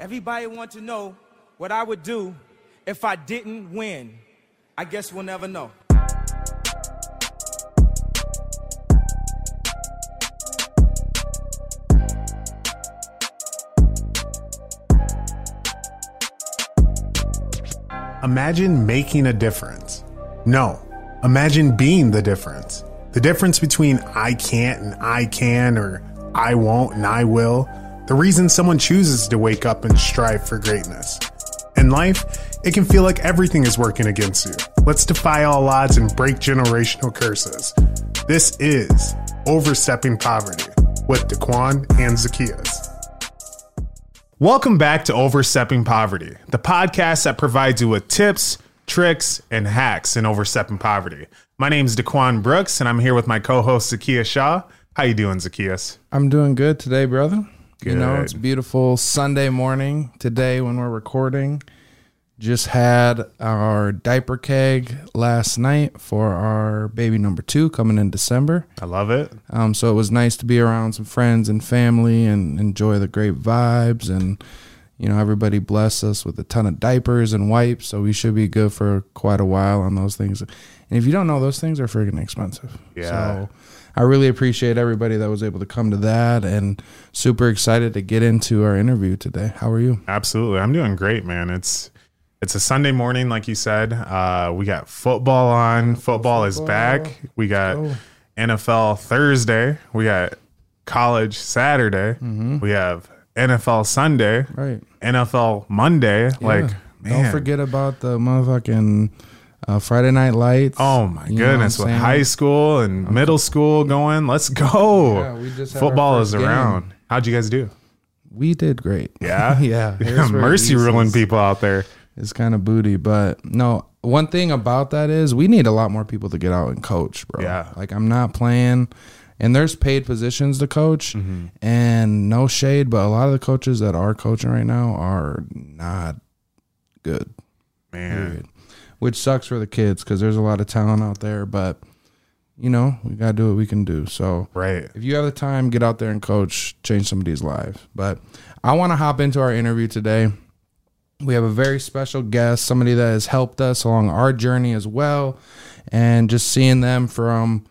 Everybody want to know what I would do if I didn't win. I guess we'll never know. Imagine making a difference. No, imagine being the difference. The difference between I can't and I can, or I won't and I will. The reason someone chooses to wake up and strive for greatness. In life, it can feel like everything is working against you. Let's defy all odds and break generational curses. This is Overstepping Poverty with Daquan and Zacchaeus. Welcome back to Overstepping Poverty, the podcast that provides you with tips, tricks, and hacks in overstepping poverty. My name is Daquan Brooks, and I'm here with my co-host Zacchaeus Shaw. How you doing, Zacchaeus? I'm doing good today, brother. You know, it's beautiful Sunday morning today when we're recording. Just had our diaper keg last night for our baby number two coming in December. I love it. Um, so it was nice to be around some friends and family and enjoy the great vibes. And, you know, everybody blessed us with a ton of diapers and wipes. So we should be good for quite a while on those things. And if you don't know, those things are freaking expensive. Yeah. So I really appreciate everybody that was able to come to that and super excited to get into our interview today. How are you? Absolutely, I'm doing great, man. It's it's a Sunday morning, like you said. Uh, we got football on. Football, is back. We got go. NFL Thursday. We got college Saturday. We have NFL Sunday. Right. NFL Monday. Like, man. Don't forget about the motherfucking uh, Friday Night Lights. Oh my goodness! With high school and middle school going, let's go. Yeah, we just Football is game. around. How'd you guys do? We did great. Yeah, yeah. Mercy ruling people out there. It's kind of booty, but no. One thing about that is we need a lot more people to get out and coach, bro. Yeah. Like I'm not playing, and there's paid positions to coach, Mm-hmm. and no shade, but a lot of the coaches that are coaching right now are not good. Man, Period. Which sucks for the kids because there's a lot of talent out there, but you know we gotta do what we can do. So right. if you have the time, get out there and coach, change somebody's life. But I want to hop into our interview today. We have a very special guest, somebody that has helped us along our journey as well. And just seeing them from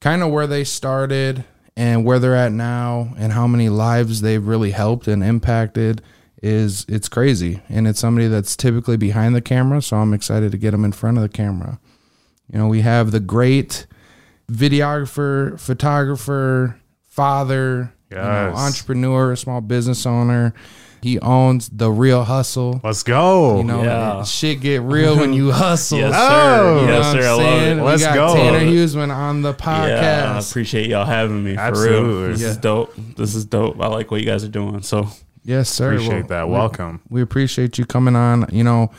kind of where they started and where they're at now and how many lives they've really helped and impacted is it's crazy. And it's somebody that's typically behind the camera, so I'm excited to get them in front of the camera. You know, we have the great videographer, photographer, father, you know, entrepreneur, small business owner. He owns the Reel Hustle. Let's go. You know, Yeah. shit get real when you hustle. Yes, Oh, sir. You know yes, what I'm sir. I love saying? it. Let's we got go. Tanner Husman on the Yeah, I appreciate y'all having me. For Absolutely. real. This Yeah. is dope. This is dope. I like what you guys are doing. So yes, sir. Appreciate that. Welcome. We appreciate you coming on. You know,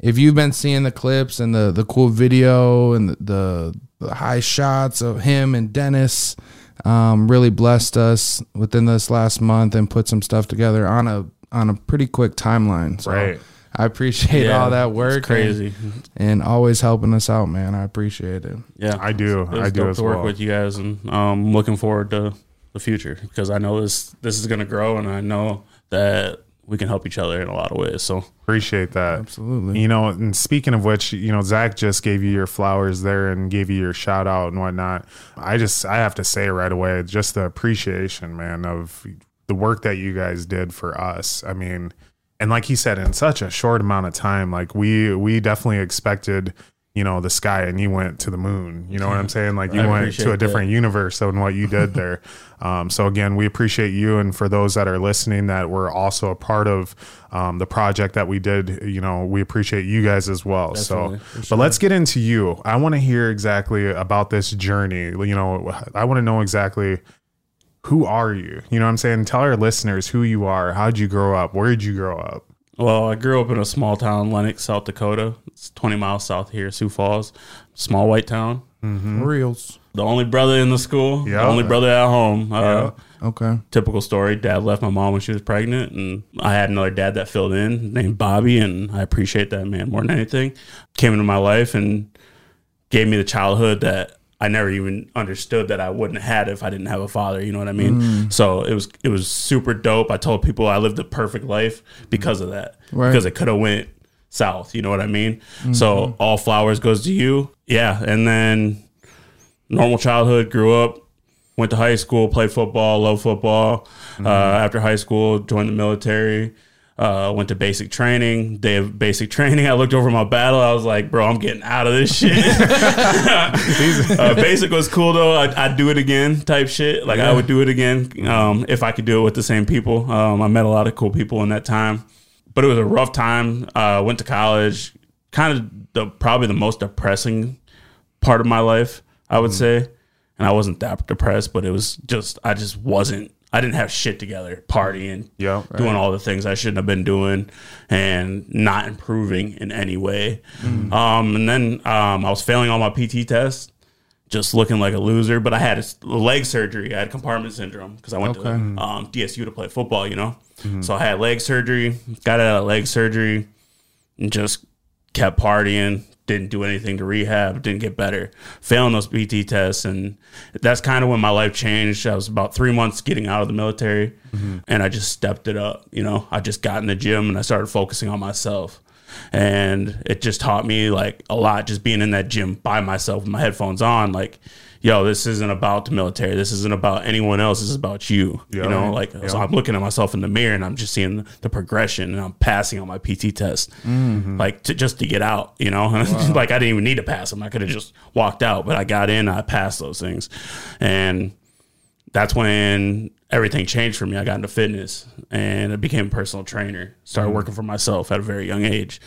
if you've been seeing the clips and the the cool video and the the, the high shots of him and Dennis, um, really blessed us within this last month and put some stuff together on a on a pretty quick timeline. So Right. I appreciate yeah, all that it's work. crazy. And, and always helping us out, man. I appreciate it. Yeah, I do. It was I do dope as to work well. with you guys, and um, looking forward to the future because I know this this is going to grow, and I know that we can help each other in a lot of ways. So Appreciate that. Absolutely. You know, and speaking of which, you know, Zach just gave you your flowers there and gave you your shout out and whatnot. I just, I have to say right away, just the appreciation, man, of the work that you guys did for us. I mean, and like he said, in such a short amount of time, like we, we definitely expected, you know, the sky and you went to the moon. You know what I'm saying? Like you I went to a that. different universe than what you did there. um, so again, we appreciate you, and for those that are listening that were also a part of um, the project that we did, you know, we appreciate you guys as well. Definitely, so, but let's get into you. I want to hear exactly about this journey. You know, I want to know exactly who are you. You know, what I'm saying, tell our listeners who you are. How'd you grow up? Where did you grow up? Well, I grew up in a small town, Lennox, South Dakota. It's 20 miles south here, Sioux Falls. Small white town. Reels. The only brother in the school. Yeah. The only brother at home. Uh, Okay. Typical story. Dad left my mom when she was pregnant, and I had another dad that filled in named Bobby, and I appreciate that man more than anything. Came into my life and gave me the childhood that I never even understood that I wouldn't have had if I didn't have a father. You know what I mean? Mm. So it was it was super dope. I told people I lived a perfect life because of that. Right. Because it could have went south. You know what I mean? So mm-hmm. all flowers goes to you. Yeah, and then normal childhood. Grew up. Went to high school. Played football. Love football. Mm-hmm. Uh, after high school, joined the military. Uh, went to basic training. Day of basic training. I looked over my battle. I was like, bro, I'm getting out of this shit. uh, basic was cool though. I'd, I'd do it again, type shit. Like I would do it again um, if I could do it with the same people. Um, I met a lot of cool people in that time, but it was a rough time. Uh, went to college, kind of the probably the most depressing part of my life, I would say. And I wasn't that depressed, but it was just I just wasn't. I didn't have shit together, partying, Yeah. doing all the things I shouldn't have been doing, and not improving in any way. Um, and then um, I was failing all my PT tests, just looking like a loser. But I had a leg surgery. I had compartment syndrome because I went Okay. to um, DSU to play football. You know, so I had leg surgery. Got out of leg surgery, and just kept partying. Didn't do anything to rehab. Didn't get better. Failing those PT tests, and that's kind of when my life changed. I was about three months getting out of the military, mm-hmm. and I just stepped it up. You know, I just got in the gym and I started focusing on myself, and it just taught me like a lot. Just being in that gym by myself with my headphones on, like. Yo, this isn't about the military. This isn't about anyone else. This is about you. Yeah. You know, like so I'm looking at myself in the mirror and I'm just seeing the progression and I'm passing on my PT test, mm-hmm. like to, just to get out. You know, like I didn't even need to pass them. I could have just walked out, but I got in. I passed those things, and that's when everything changed for me. I got into fitness and I became a personal trainer. Started working for myself at a very young age,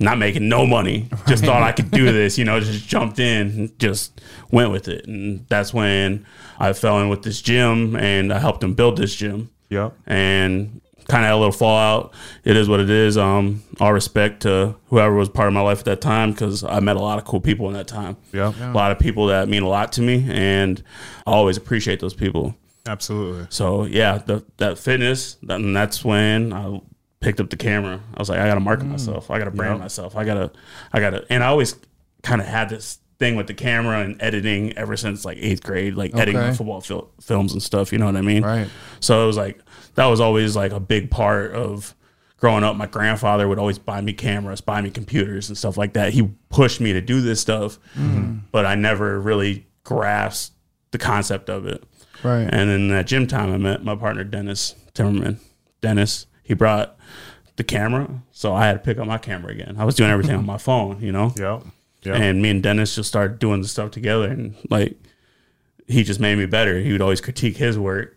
not making no money. Just thought I could do this, you know, just jumped in, and just went with it. And that's when I fell in with this gym and I helped them build this gym Yeah. and kind of had a little fallout. It is what it is. Um, all respect to whoever was part of my life at that time because I met a lot of cool people in that time. Yeah. A lot of people that mean a lot to me, and I always appreciate those people. Absolutely. So yeah, the, that fitness, and that's when I picked up the camera. I was like, I got to market mm. myself. I got to brand Yeah. myself. I gotta, I gotta, and I always kind of had this thing with the camera and editing ever since like eighth grade, like editing Okay. my football fil- films and stuff. You know what I mean? Right. So it was like that was always like a big part of growing up. My grandfather would always buy me cameras, buy me computers and stuff like that. He pushed me to do this stuff, mm. but I never really grasped the concept of it. Right. And then at gym time, I met my partner Dennis Timmerman. Dennis, he brought the camera, so I had to pick up my camera again. I was doing everything on my phone, you know. Yeah. Yeah. And me and Dennis just started doing the stuff together, and like he just made me better. He would always critique his work.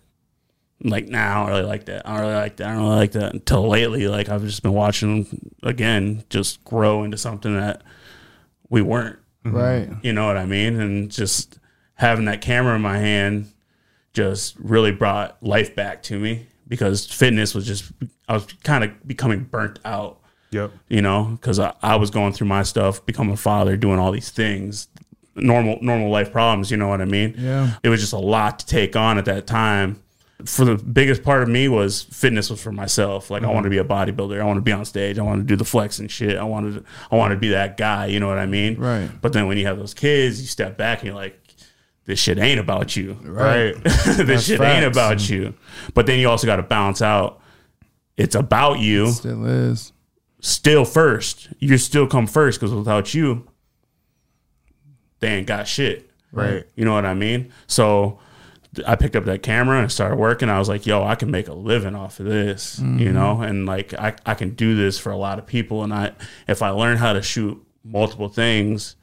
Like, nah, I don't really like that. I don't really like that. I don't really like that. Until lately, like I've just been watching him again, just grow into something that we weren't. Right. You know what I mean? And just having that camera in my hand just really brought life back to me because fitness was just I was kind of becoming burnt out Yep. you know, because I, I was going through my stuff, becoming a father, doing all these things, normal normal life problems. You know what I mean? Yeah. It was just a lot to take on at that time. For the biggest part of me was fitness was for myself. Like I mm-hmm. wanted to be a bodybuilder. I want to be on stage. I want to do the flex and shit. I wanted to, I wanted to be that guy. You know what I mean? Right. But then when you have those kids, you step back and you're like, this shit ain't about you. Right. this shit ain't about you. But then you also got to balance out. It's about you Still is. still first. You still come first because without you, they ain't got shit. Right. You know what I mean? So I picked up that camera and started working. I was like, yo, I can make a living off of this, you mm-hmm. know? And like, I, I can do this for a lot of people. And I, if I learn how to shoot multiple things,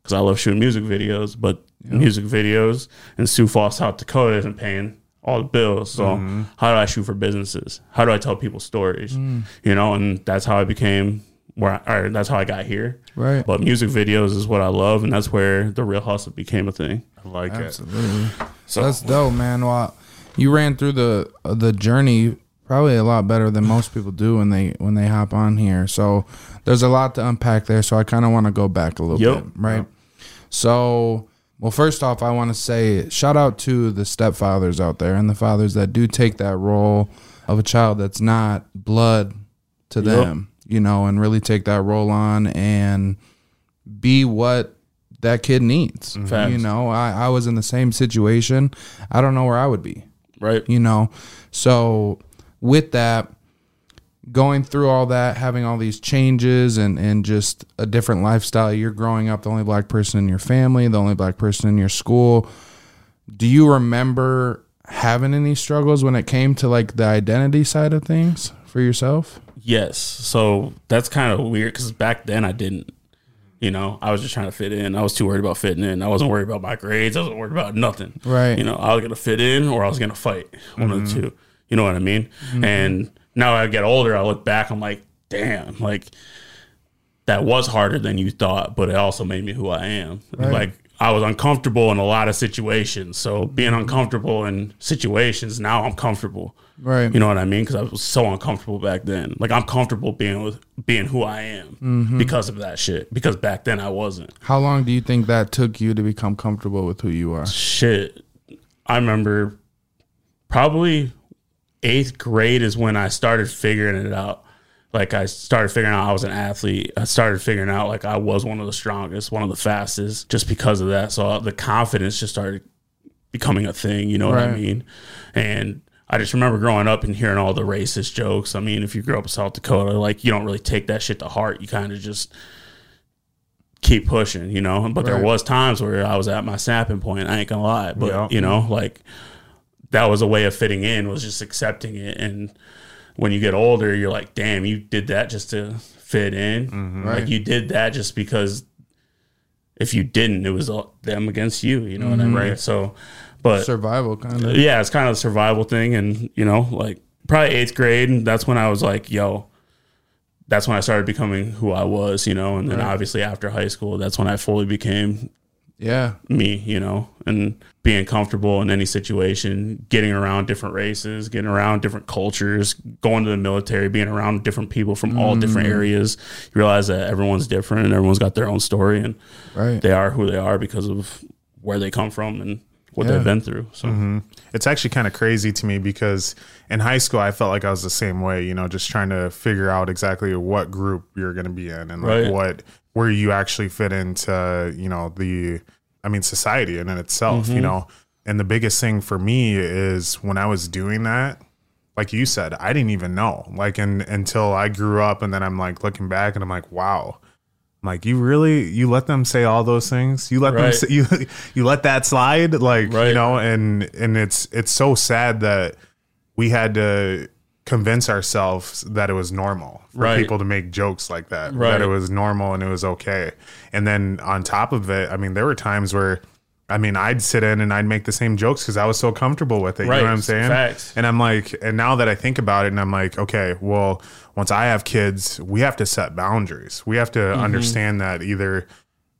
because I love shooting music videos, but music videos and Sioux Falls, South Dakota isn't paying all the bills. So how do I shoot for businesses? How do I tell people stories? You know, and that's how I became where I, or that's how I got here. Right. But music videos is what I love, and that's where the Reel Hustle became a thing. I like it. Absolutely. So That's dope, man. Well, you ran through the uh, the journey probably a lot better than most people do when they when they hop on here. So there's a lot to unpack there. So I kind of want to go back a little Yep. bit, right? So, well, first off, I want to say shout out to the stepfathers out there and the fathers that do take that role of a child that's not blood to Yep. them, you know, and really take that role on and be what that kid needs. Mm-hmm. Facts. You know, I, I was in the same situation. I don't know where I would be. Right. You know, so with that, going through all that, having all these changes and and just a different lifestyle. You're growing up the only black person in your family, the only black person in your school. Do you remember having any struggles when it came to like the identity side of things for yourself? Yes. So that's kind of weird because back then I didn't. You know, I was just trying to fit in. I was too worried about fitting in. I wasn't worried about my grades. I wasn't worried about nothing. Right. You know, I was gonna fit in or I was gonna fight. One of the mm-hmm. two. You know what I mean? Mm-hmm. And now I get older, I look back, I'm like, damn, like that was harder than you thought, but it also made me who I am. Like I was uncomfortable in a lot of situations. So being uncomfortable in situations, now I'm comfortable. Right. You know what I mean? Because I was so uncomfortable back then. Like I'm comfortable being with being who I am Mm-hmm. because of that shit. Because back then I wasn't. How long do you think that took you to become comfortable with who you are? Shit. I remember probably eighth grade is when I started figuring it out. Like I started figuring out I was an athlete. I started figuring out like I was one of the strongest, one of the fastest, just because of that. So uh, the confidence just started becoming a thing. You know what I mean? And I just remember growing up and hearing all the racist jokes. I mean, if you grew up in South Dakota, like you don't really take that shit to heart. You kind of just keep pushing, you know. But there was times where I was at my snapping point. I ain't gonna lie, but Yeah. you know, like that was a way of fitting in. Was just accepting it. And when you get older, you're like, damn, you did that just to fit in. Right. Like you did that just because if you didn't, it was all them against you. You know what I mm-hmm. mean? right So, but Survival kind of. yeah, it's kind of a survival thing, and you know, like probably eighth grade, and that's when I was like, yo. That's when I started becoming who I was, you know, and then obviously after high school, that's when I fully became Yeah. me, you know, and being comfortable in any situation, getting around different races, getting around different cultures, going to the military, being around different people from all different mm. areas. You realize that everyone's different and everyone's got their own story and Right. they are who they are because of where they come from and what Yeah. they've been through. So mm-hmm. It's actually kind of crazy to me because in high school I felt like I was the same way, you know, just trying to figure out exactly what group you're going to be in and like Right. what where you actually fit into, you know, the I mean society and in itself, Mm-hmm. you know. And the biggest thing for me is when I was doing that, like you said, I didn't even know. Like and until I grew up and then I'm like looking back and I'm like, wow. I'm like you really you let them say all those things you let them say, you you let that slide like you know and and it's it's so sad that we had to convince ourselves that it was normal for Right. people to make jokes like that Right. that it was normal and it was okay and then on top of it i mean there were times where i mean i'd sit in and i'd make the same jokes because i was so comfortable with it you know what i'm saying Facts. and i'm like and now that i think about it and i'm like okay well once i have kids we have to set boundaries we have to Mm-hmm. understand that either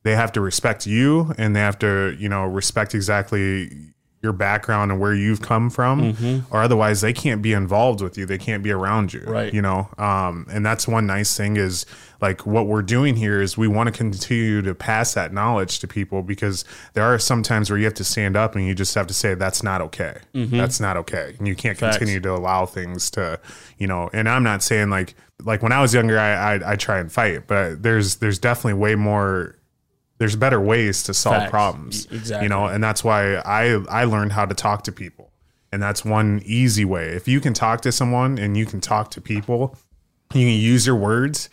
they have to respect you and they have to you know respect exactly your background and where you've come from Mm-hmm. or otherwise they can't be involved with you they can't be around you Right. you know um, and that's one nice thing is like what we're doing here is we want to continue to pass that knowledge to people because there are some times where you have to stand up and you just have to say that's not okay that's not okay and you can't Mm-hmm. Facts. continue to allow things to you know and i'm not saying like like when i was younger i i, I try and fight but there's there's definitely way more there's better ways to solve Facts. problems exactly. you know and that's why i i learned how to talk to people. And that's one easy way. If you can talk to someone and you can talk to people you can use your words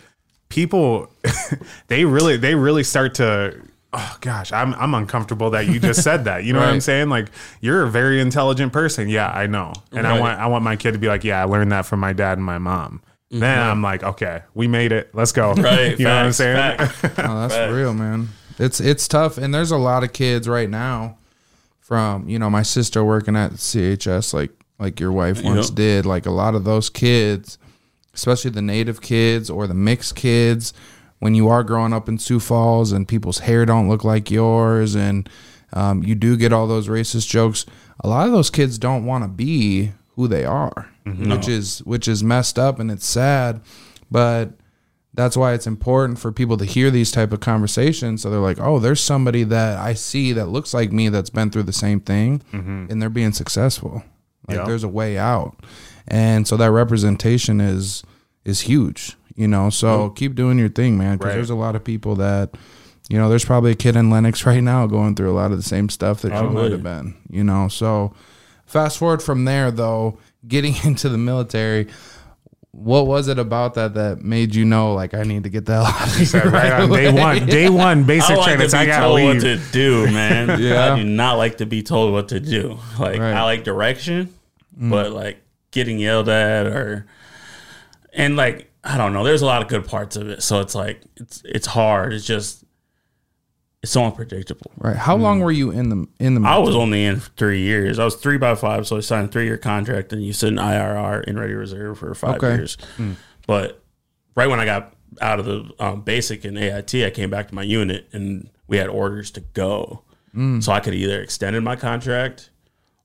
people they really they really start to oh gosh i'm i'm uncomfortable that you just said that. You know what i'm saying? Like you're a very intelligent person. Yeah i know. And i want i want my kid to be like yeah i learned that from my dad and my mom. Then i'm like okay we made it. Let's go. Mm-hmm. right, you know what i'm saying. Oh, that's Facts. real, man. It's it's tough, and there's a lot of kids right now. From you know, my sister working at CHS, like like your wife once Yep. did. Like a lot of those kids, especially the native kids or the mixed kids, when you are growing up in Sioux Falls and people's hair don't look like yours, and um, you do get all those racist jokes. A lot of those kids don't want to be who they are, which is which is messed up and it's sad, but that's why it's important for people to hear these type of conversations so they're like oh there's somebody that i see that looks like me that's been through the same thing mm-hmm. and they're being successful like Yeah. there's a way out and so that representation is is huge you know so keep doing your thing man because Right. there's a lot of people that you know, there's probably a kid in Lennox right now going through a lot of the same stuff that you might have been, you know. So fast forward from there though, getting into the military, what was it about that that made you know like I need to get the hell out of here? right on day one, day one, I basic like training. to I gotta told what to do, man. Yeah. I do not like to be told what to do. Like Right. I like direction, Mm. but like getting yelled at or and like I don't know. There's a lot of good parts of it, so it's like it's it's hard. It's just it's so unpredictable. Right. How long mm. were you in the in the I was only in for three years. I was three by five, so I signed a three year contract, and you sit in IRR in ready reserve for five Okay. years. Mm. But right when I got out of the um, basic in AIT, I came back to my unit, and we had orders to go. Mm. So I could either extended my contract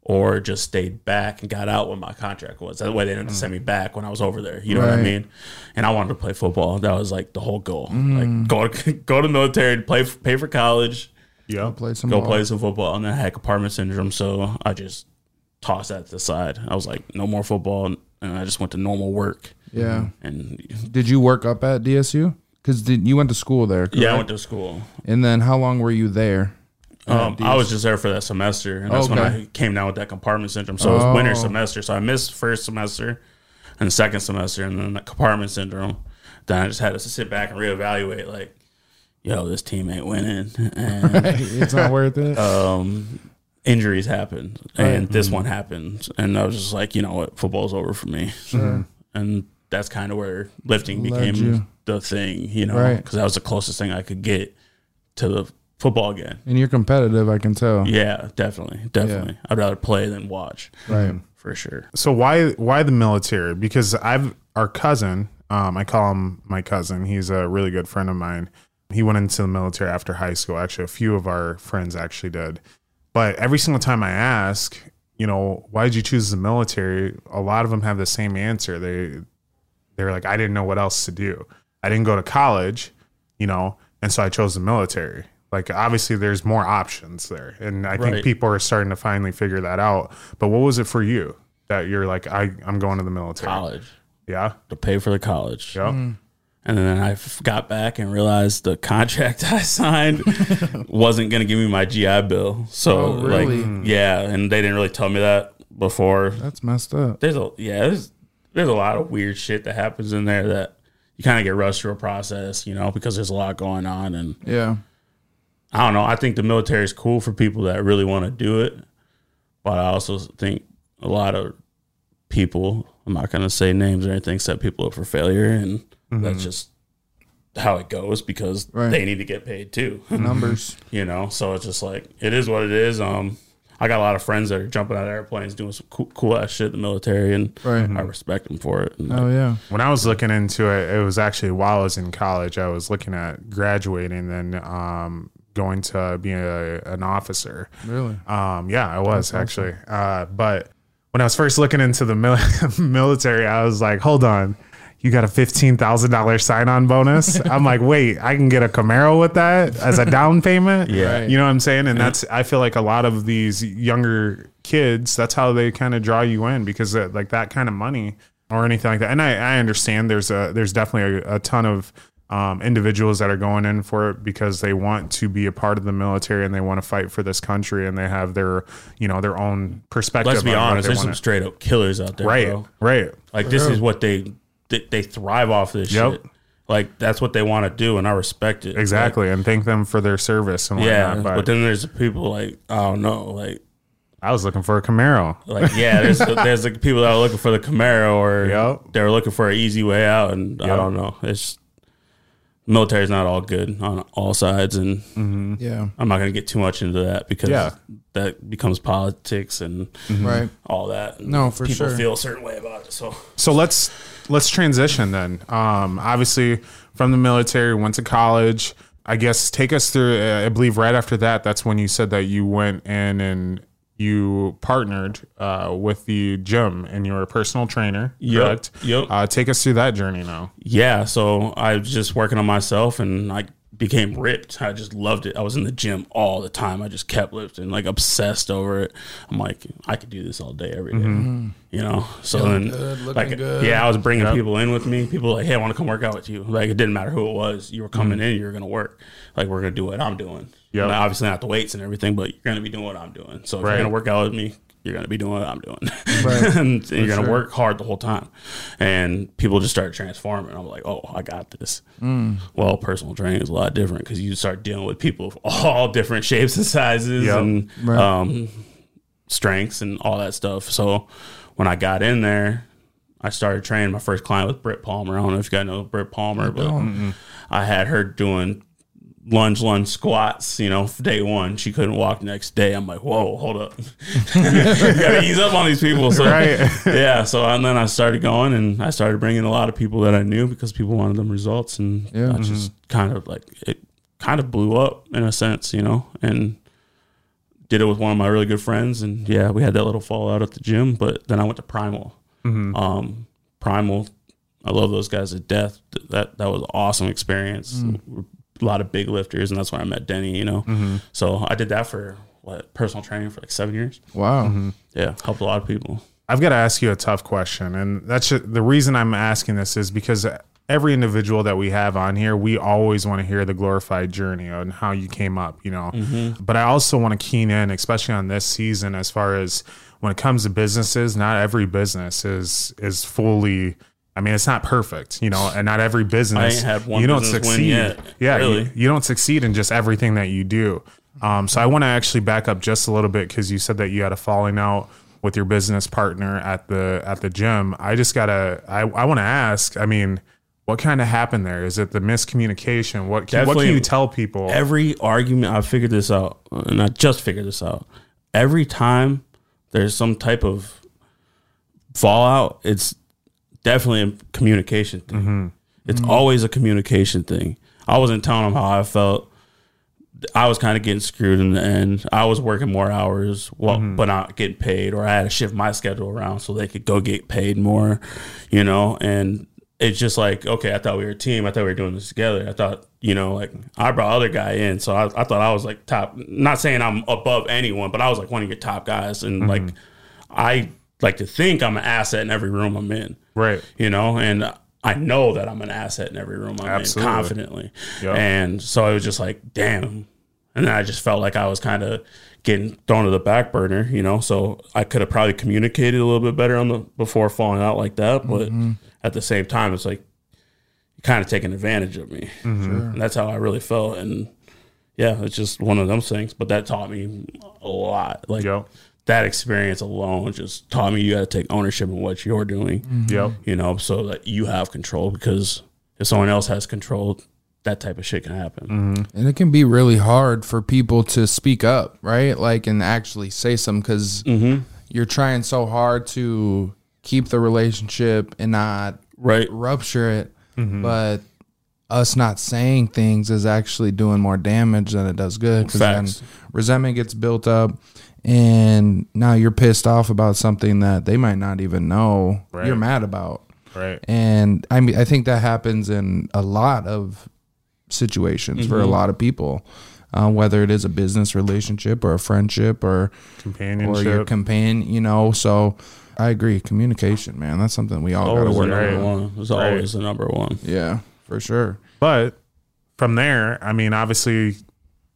or just stayed back and got out when my contract was. That way they didn't send me back when I was over there. You know what I mean? And I wanted to play football. That was like the whole goal. Like mm. go to go to the military, play pay for college, Yeah, play some go ball. play some football. And then I had compartment syndrome, so I just tossed that to the side. I was like, no more football, and I just went to normal work. Yeah. And Did you work up at DSU? Because you went to school there. yeah, I went to school. And then how long were you there? Um, I was just there for that semester, and that's when I came down with that compartment syndrome. So it was winter Oh. semester. So I missed first semester and second semester, and then the compartment syndrome. Then I just had to sit back and reevaluate, like, yo, this team ain't winning, and it's not worth it. um, injuries happened, and this one happened, and I was just like, you know what, football's over for me, and that's kind of where lifting Led became you. the thing, you know, Right. because that was the closest thing I could get to the football again. and you're competitive, I can tell. Yeah, definitely, definitely. I'd rather play than watch, Right. for sure. So why why the military? Because I've our cousin, um, I call him my cousin. He's a really good friend of mine. He went into the military after high school. Actually, a few of our friends actually did. But every single time I ask, you know, why did you choose the military? A lot of them have the same answer. They they're like, I didn't know what else to do. I didn't go to college, you know, and so I chose the military. Like obviously there's more options there. And I think Right. people are starting to finally figure that out. But what was it for you that you're like, I, I'm going to the military? College Yeah. to pay for the college, Yeah. Mm. and then I got back and realized the contract I signed wasn't going to give me my GI Bill. So, Oh, really? like, yeah, and they didn't really tell me that before. That's messed up. There's a yeah, there's there's a lot of weird shit that happens in there that you kind of get rushed through a process, you know, because there's a lot going on and. Yeah. I don't know. I think the military is cool for people that really want to do it, but I also think a lot of people, I'm not going to say names or anything, set people up for failure, and that's just how it goes because Right. they need to get paid too. Numbers. you know, so it's just like it is what it is. Um, I got a lot of friends that are jumping out of airplanes doing some cool, cool ass shit in the military, and Right. I respect them for it. And Oh yeah. When I was looking into it, it was actually while I was in college, I was looking at graduating and um, going to be a, an officer. Really? Um, yeah, I was actually. Uh, but when I was first looking into the mil- military, I was like, hold on. You got a fifteen thousand dollars sign on bonus. I'm like, wait, I can get a Camaro with that as a down payment. Yeah. Right. you know what I'm saying. And that's I feel like a lot of these younger kids, that's how they kind of draw you in because uh, like that kind of money or anything like that. And I, I understand there's a there's definitely a, a ton of um, individuals that are going in for it because they want to be a part of the military and they want to fight for this country and they have their you know their own perspective. let's be on honest, there's some wanna- straight up killers out there, right, bro. right, Like this is what they they, they thrive off this Yep. shit. Like that's what they want to do, and I respect it. exactly, and thank them for their service and Like, yeah, whatnot. but, but then there's people like I don't know, like I was looking for a Camaro. like yeah, there's there's like people that are looking for the Camaro or Yep. they're looking for an easy way out, and I don't know. It's military's not all good on all sides, and Yeah. I'm not gonna get too much into that because Yeah. that becomes politics and Right. all that. No, for people sure. feel a certain way about it. So So let's let's transition then. Um, obviously, from the military, went to college. I guess take us through. Uh, I believe right after that, that's when you said that you went in and you partnered uh, with the gym and you were a personal trainer. Yep, Correct. yep. Uh, take us through that journey now. yeah, so I was just working on myself, and I became ripped. I just loved it. I was in the gym all the time. I just kept lifting, like obsessed over it. I'm like, I could do this all day, every day. Mm-hmm. You know. So Feeling then, good, like, good. yeah, I was bringing people in with me. People like, hey, I want to come work out with you. Like, it didn't matter who it was. You were coming in, you were gonna work. Like, we're gonna do what I'm doing. Yeah. Obviously not the weights and everything, but you're gonna be doing what I'm doing. So if Right. you're gonna work out with me, you're gonna be doing what I'm doing, Right. and, you're gonna sure. work hard the whole time. And people just started transforming. I'm like, oh, I got this. Mm. Well, personal training is a lot different because you start dealing with people of all different shapes and sizes Yep. and Right. um, strengths and all that stuff. So when I got in there, I started training. My first client was Britt Palmer. I don't know if you guys know Britt Palmer, but I had her doing lunge lunge squats, you know, day one. She couldn't walk next day. I'm like, whoa, hold up. you gotta ease up on these people. So Right. yeah. So and then I started going and I started bringing a lot of people that I knew because people wanted them results. And Yeah. I mm-hmm. just kind of like it kind of blew up in a sense, you know, and did it with one of my really good friends. And yeah, we had that little fallout at the gym, but then I went to Primal. Mm-hmm. Um, Primal, I love those guys to death. That that was an awesome experience. Mm. A lot of big lifters, and that's when I met Denny. You know, mm-hmm. so I did that for what personal training for like seven years. Wow. Mm-hmm. Yeah, helped a lot of people. I've got to ask you a tough question, and that's ju- the reason I'm asking this is because every individual that we have on here, we always want to hear the glorified journey and how you came up, you know. Mm-hmm. But I also want to keen in, especially on this season, as far as when it comes to businesses. Not every business is is fully. I mean, it's not perfect, you know, and not every business had one you don't succeed. yet, yeah, really. you, you don't succeed in just everything that you do. Um, so I want to actually back up just a little bit because you said that you had a falling out with your business partner at the at the gym. I just gotta I, I want to ask. I mean, what kind of happened there? Is it the miscommunication? What can, what can you tell people? Every argument, I figured this out, and I just figured this out. Every time there's some type of fallout, it's definitely a communication thing. Mm-hmm. It's mm-hmm. always a communication thing. I wasn't telling them how I felt. I was kind of getting screwed in the end. I was working more hours, well, mm-hmm. but not getting paid, or I had to shift my schedule around so they could go get paid more, you know. And it's just like, okay, I thought we were a team. I thought we were doing this together. I thought, you know, like I brought other guy in, so I, I thought I was like top. Not saying I'm above anyone, but I was like one of your top guys, and like I like to think I'm an asset in every room I'm in right. you know, and I know that I'm an asset in every room I'm Absolutely. in confidently. Yep. And so it was just like, damn. And then I just felt like I was kind of getting thrown to the back burner, you know. So I could have probably communicated a little bit better on the before falling out like that. But mm-hmm. at the same time, it's like you're kind of taking advantage of me. Mm-hmm. And that's how I really felt. And yeah, it's just one of those things. But that taught me a lot. Like Yep. That experience alone just taught me you got to take ownership of what you're doing mm-hmm. Yep. you know, so that you have control because if someone else has control, that type of shit can happen. Mm-hmm. And it can be really hard for people to speak up, right? Like, and actually say something because mm-hmm. you're trying so hard to keep the relationship and not Right. rupture it. But us not saying things is actually doing more damage than it does good because then Facts. resentment gets built up. And now you're pissed off about something that they might not even know Right. you're mad about. Right. And I mean, I think that happens in a lot of situations for a lot of people, uh, whether it is a business relationship or a friendship or or your Companionship. companion, you know. So I agree, communication, man. That's something we all got to work on. one. It's Right. always the number one. Yeah, for sure. But from there, I mean, obviously,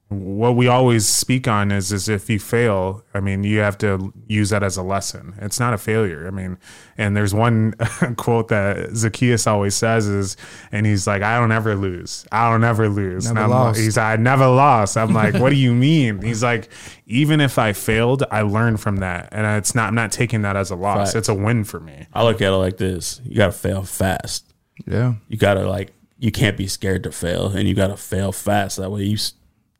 what we always speak on is is if you fail, I mean, you have to use that as a lesson. It's not a failure. I mean, and there's one quote that Zacchaeus always says is, and he's like, "I don't ever lose. I don't ever lose." Never and I'm, lost. He's, I never lost. I'm like, what do you mean? He's like, even if I failed, I learned from that, and it's not. I'm not taking that as a loss. Facts. It's a win for me. I look at it like this: you got to fail fast. Yeah. You got to like, you can't be scared to fail, and you got to fail fast. That way, you s-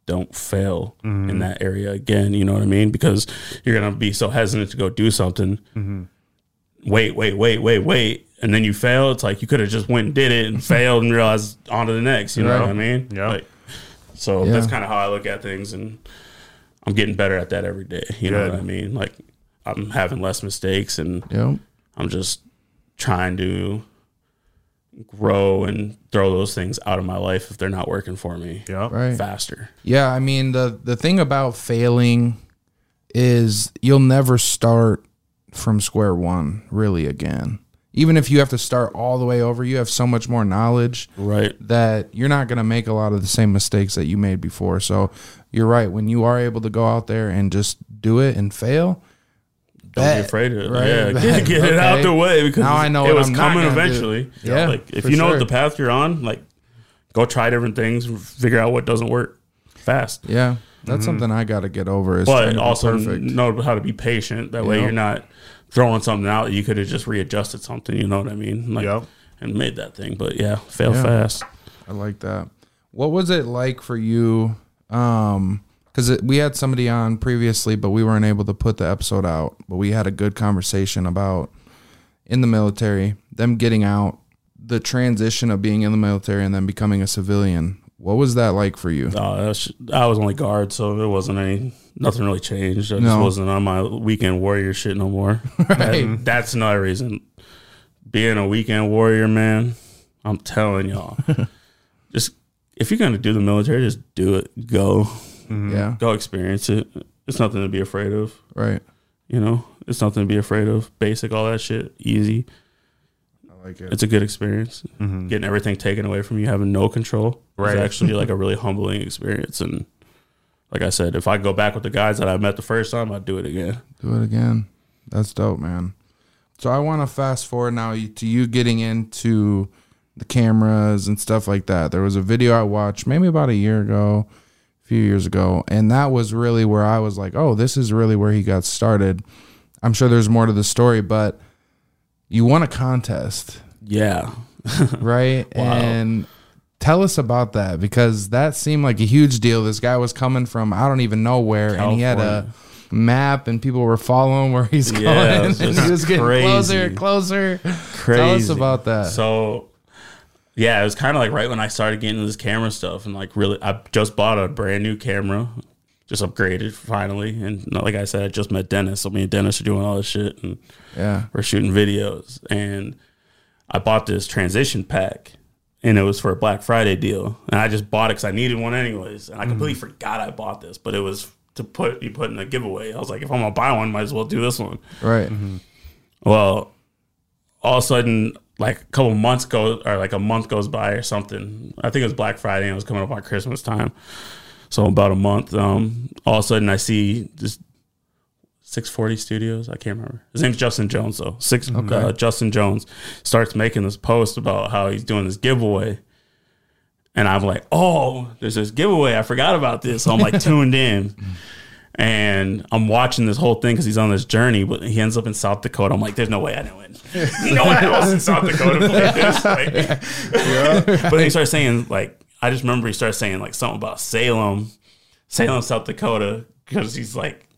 don't fail in mm-hmm. that area again. You know what I mean? Because you're gonna be so hesitant to go do something. Mm-hmm. Wait, wait, wait, wait, wait, and then you fail. It's like you could have just went and did it and failed and realized on to the next. You know Right. what I mean? Yeah. Like, so Yeah. that's kind of how I look at things, and I'm getting better at that every day. You know what I mean? Like I'm having less mistakes, and Yep. I'm just trying to grow and throw those things out of my life if they're not working for me Yeah. Right. faster. Yeah, I mean the the thing about failing is you'll never start from square one really again. Even if you have to start all the way over, you have so much more knowledge Right. that you're not going to make a lot of the same mistakes that you made before. So you're right. When you are able to go out there and just do it and fail, Don't be afraid of it. right? Yeah, Bet. get, get it out the way because Now I know it what was I'm coming gonna do. eventually. Yeah, like if you know sure. the path you're on, like go try different things, figure out what doesn't work fast. yeah, that's something I got to get over. Is trying But also know how to be patient. That way Yep. you're not throwing something out that you could have just readjusted something. You know what I mean? Like, Yep. And made that thing. But yeah, fail Yeah. fast. I like that. What was it like for you? Um, because we had somebody on previously, but we weren't able to put the episode out. But we had a good conversation about in the military, them getting out, the transition of being in the military and then becoming a civilian. What was that like for you? Uh, I was only guard, so it wasn't any nothing really changed. I just No. wasn't on my weekend warrior shit no more. That- that's another reason. Being a weekend warrior, man, I'm telling y'all, just if you're gonna do the military, just do it. Go, Mm-hmm. Yeah, go experience it. It's nothing to be afraid of. right. You know, it's nothing to be afraid of. Basic, all that shit, easy. I like it. It's a good experience. Mm-hmm. Getting everything taken away from you, having no control, Right. is actually like a really humbling experience. And like I said, if I go back with the guys that I met the first time, I'd do it again. Do it again. That's dope, man. So I want to fast forward now to you getting into the cameras and stuff like that. There was a video I watched maybe about a year ago, few years ago, and that was really where I was like, "Oh, this is really where he got started." I'm sure there's more to the story, but you won a contest, Yeah. right? And tell us about that because that seemed like a huge deal. This guy was coming from I don't even know where, and he had a map, and people were following where he's going, Yeah, it was and he was getting closer and closer. Crazy. Tell us about that. So, yeah, it was kind of like right when I started getting into this camera stuff, and like really, I just bought a brand new camera, just upgraded finally, and like I said, I just met Dennis. So me and Dennis are doing all this shit, and yeah, we're shooting videos, and I bought this transition pack, and it was for a Black Friday deal, and I just bought it because I needed one anyways, and I mm-hmm. completely forgot I bought this, but it was to put you put in a giveaway. I was like, if I'm gonna buy one, might as well do this one. right. Mm-hmm. Well, all of a sudden, like a couple months go, or like a month goes by or something. I think it was Black Friday and it was coming up on Christmas time. So about a month, um, all of a sudden I see this 640 Studios. I can't remember. His name's Justin Jones, though. Six, uh, Justin Jones starts making this post about how he's doing this giveaway. And I'm like, oh, there's this giveaway. I forgot about this. So I'm like tuned in. And I'm watching this whole thing because he's on this journey, but he ends up in South Dakota. I'm like, there's no way I didn't win. no one else in South Dakota played this. Like, but then he starts saying, like, I just remember he starts saying, like, something about Salem, Salem, South Dakota, because he's like,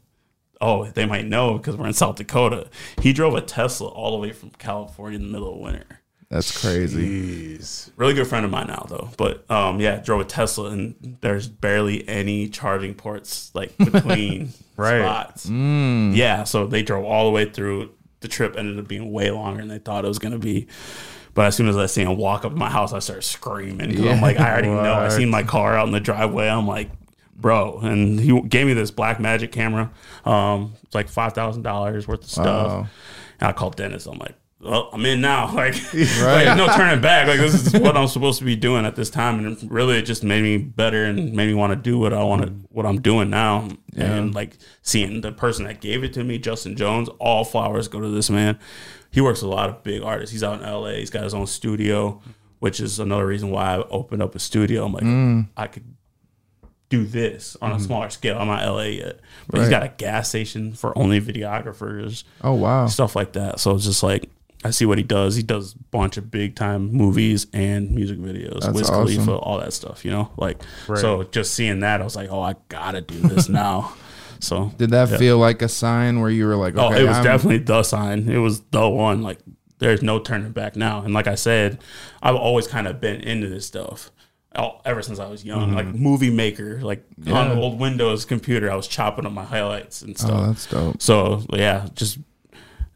oh, they might know because we're in South Dakota. He drove a Tesla all the way from California in the middle of winter That's crazy. Jeez. really good friend of mine now though but um yeah drove a tesla and there's barely any charging ports like between Right. spots yeah so they drove all the way through the trip ended up being way longer than they thought it was going to be but as soon as I see him walk up to my house, I start screaming. 'cause I'm like, I already know. I seen my car out in the driveway. I'm like, bro. And he gave me this Blackmagic camera. Um, it's like five thousand dollars worth of stuff. Wow. And I called Dennis. I'm like, well, I'm in now. Like, like, no turning back. Like this is what I'm supposed to be doing at this time. And really, it just made me better and made me want to do what I want to, what I'm doing now. And like seeing the person that gave it to me, Justin Jones, all flowers go to this man. He works with a lot of big artists. He's out in LA. He's got his own studio, which is another reason why I opened up a studio. I'm like, mm. I could do this on a mm-hmm. smaller scale. I'm not LA yet, but he's got a gas station for only videographers Oh wow. stuff like that. So it's just like I see what he does. He does a bunch of big time movies and music videos, That's Wiz awesome. Khalifa, all that stuff. You know, like Right. so. Just seeing that, I was like, oh, I gotta do this now. So Did that yeah. feel like a sign where you were like, okay, Oh, it was I'm- definitely the sign. It was the one. Like there's no turning back now. And like I said, I've always kind of been into this stuff. all- Ever since I was young, like movie maker, like on Mm-hmm. Yeah. the old Windows computer, I was chopping up my highlights and stuff. Oh, that's dope. So yeah, just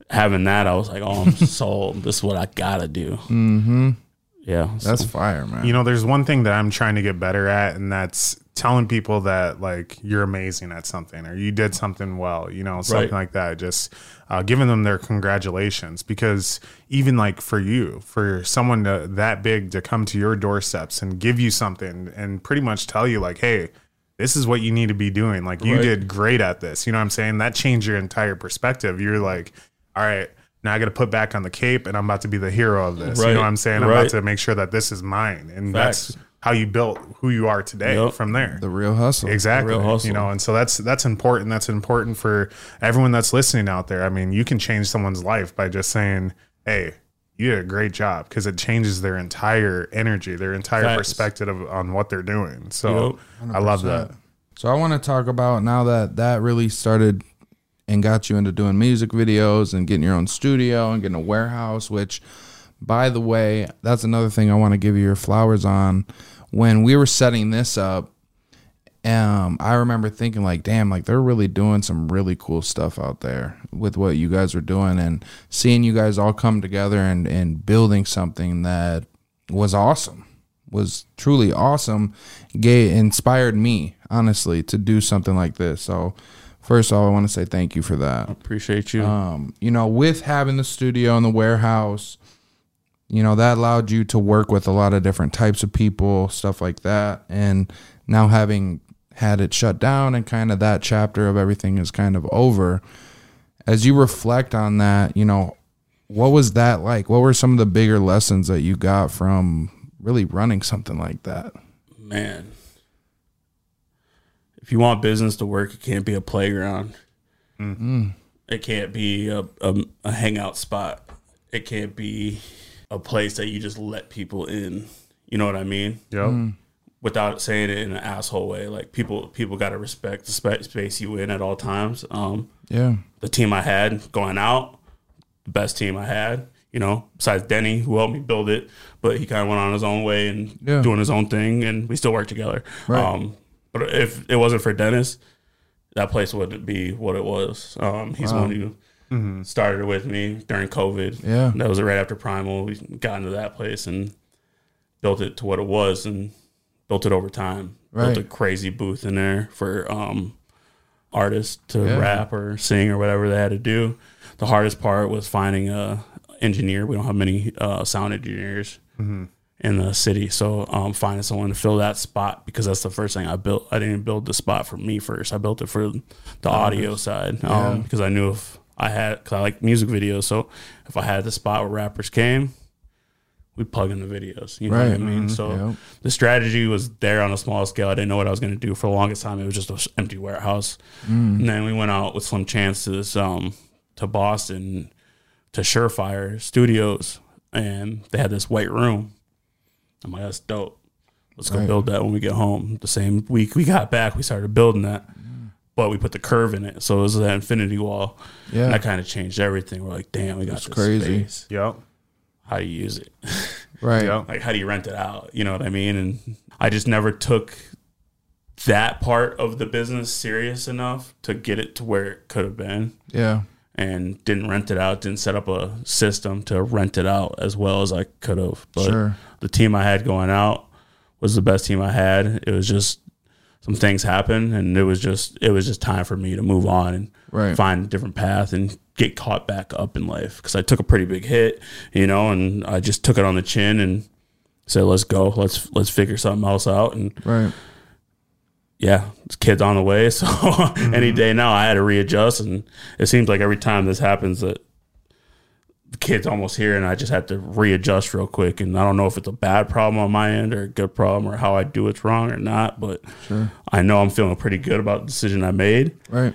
having that, I was like, oh, I'm sold. This is what I gotta do. Mm-hmm. Yeah, That's so- fire, man. You know, there's one thing that I'm trying to get better at, and that's telling people that like you're amazing at something or you did something well. You know, something Right. like that. Just uh, giving them their congratulations because even like for you, for someone to, that big to come to your doorsteps and give you something and pretty much tell you like, hey. This is what you need to be doing. Like you Right. did great at this. You know what I'm saying? That changed your entire perspective. You're like, all right, now I got to put back on the cape and I'm about to be the hero of this. You know what I'm saying? I'm Right. about to make sure that this is mine. And Facts. that's how you built who you are today Yep. from there. the Reel Hustle. Exactly. Reel Hustle. You know, and so that's that's important. That's important for everyone that's listening out there. I mean, you can change someone's life by just saying, "Hey, you did a great job," because it changes their entire energy, their entire Facts. perspective of, on what they're doing. So I love that. So I want to talk about now that that really started and got you into doing music videos and getting your own studio and getting a warehouse. Which, by the way, that's another thing I want to give you your flowers on. When we were setting this up, um, I remember thinking like, damn, like they're really doing some really cool stuff out there with what you guys are doing and seeing you guys all come together and, and building something that was awesome, was truly awesome, gay inspired me, honestly, to do something like this. So first of all, I want to say thank you for that appreciate you. um, you know, with having the studio and the warehouse, you know, that allowed you to work with a lot of different types of people, stuff like that. And now having had it shut down and kind of that chapter of everything is kind of over, as you reflect on that, you know, what was that like? What were some of the bigger lessons that you got from really running something like that? man, if you want business to work, it can't be a playground. It can't be a, a, a hangout spot. It can't be a place that you just let people in. You know what I mean? Yep. Without saying it in an asshole way. Like people, people got to respect the spa- space you in at all times. Um, Yeah. the team I had going out, the best team I had. You know, besides Denny, who helped me build it, but he kind of went on his own way and Yeah. doing his own thing, and we still work together. Right. Um, but if it wasn't for Dennis, that place wouldn't be what it was. Um, he's the one who started with me during COVID. Yeah. that was right after Primal. We got into that place and built it to what it was, and built it over time. Right. Built a crazy booth in there for um, artists to Yeah. rap or sing or whatever they had to do. The hardest part was finding a engineer. We don't have many uh, sound engineers in the city, so um, finding someone to fill that spot because that's the first thing I built. I didn't build the spot for me first. I built it for the audio side um, because I knew if I had, because I like music videos, so if I had the spot where rappers came, we'd plug in the videos. You know what I mean? So Yep. the strategy was there on a small scale. I didn't know what I was going to do for the longest time. It was just an empty warehouse. And then we went out with Slim Chance to this, um, to Boston, to Surefire Studios, and they had this white room. I'm like, that's dope. Let's go Right. build that when we get home. The same week we got back, we started building that. But we put the curve in it, so it was that infinity wall. Yeah. And that kind of changed everything. We're like, damn, we got That's this crazy. space. Yep. How do you use it? Right. Yep. like how do you rent it out you know what i mean and i just never took that part of the business serious enough to get it to where it could have been Yeah. And didn't rent it out didn't set up a system to rent it out as well as i could have but Sure. the team i had going out was the best team i had it was just some things happened and it was just it was just time for me to move on and Right. find a different path and get caught back up in life because i took a pretty big hit you know and i just took it on the chin and said let's go let's let's figure something else out and Right. Yeah this kid's on the way so any mm-hmm. day now i had to readjust and it seems like every time this happens that the kid's almost here and i just have to readjust real quick and i don't know if it's a bad problem on my end or a good problem or how i do it's wrong or not but Sure. i know i'm feeling pretty good about the decision i made Right.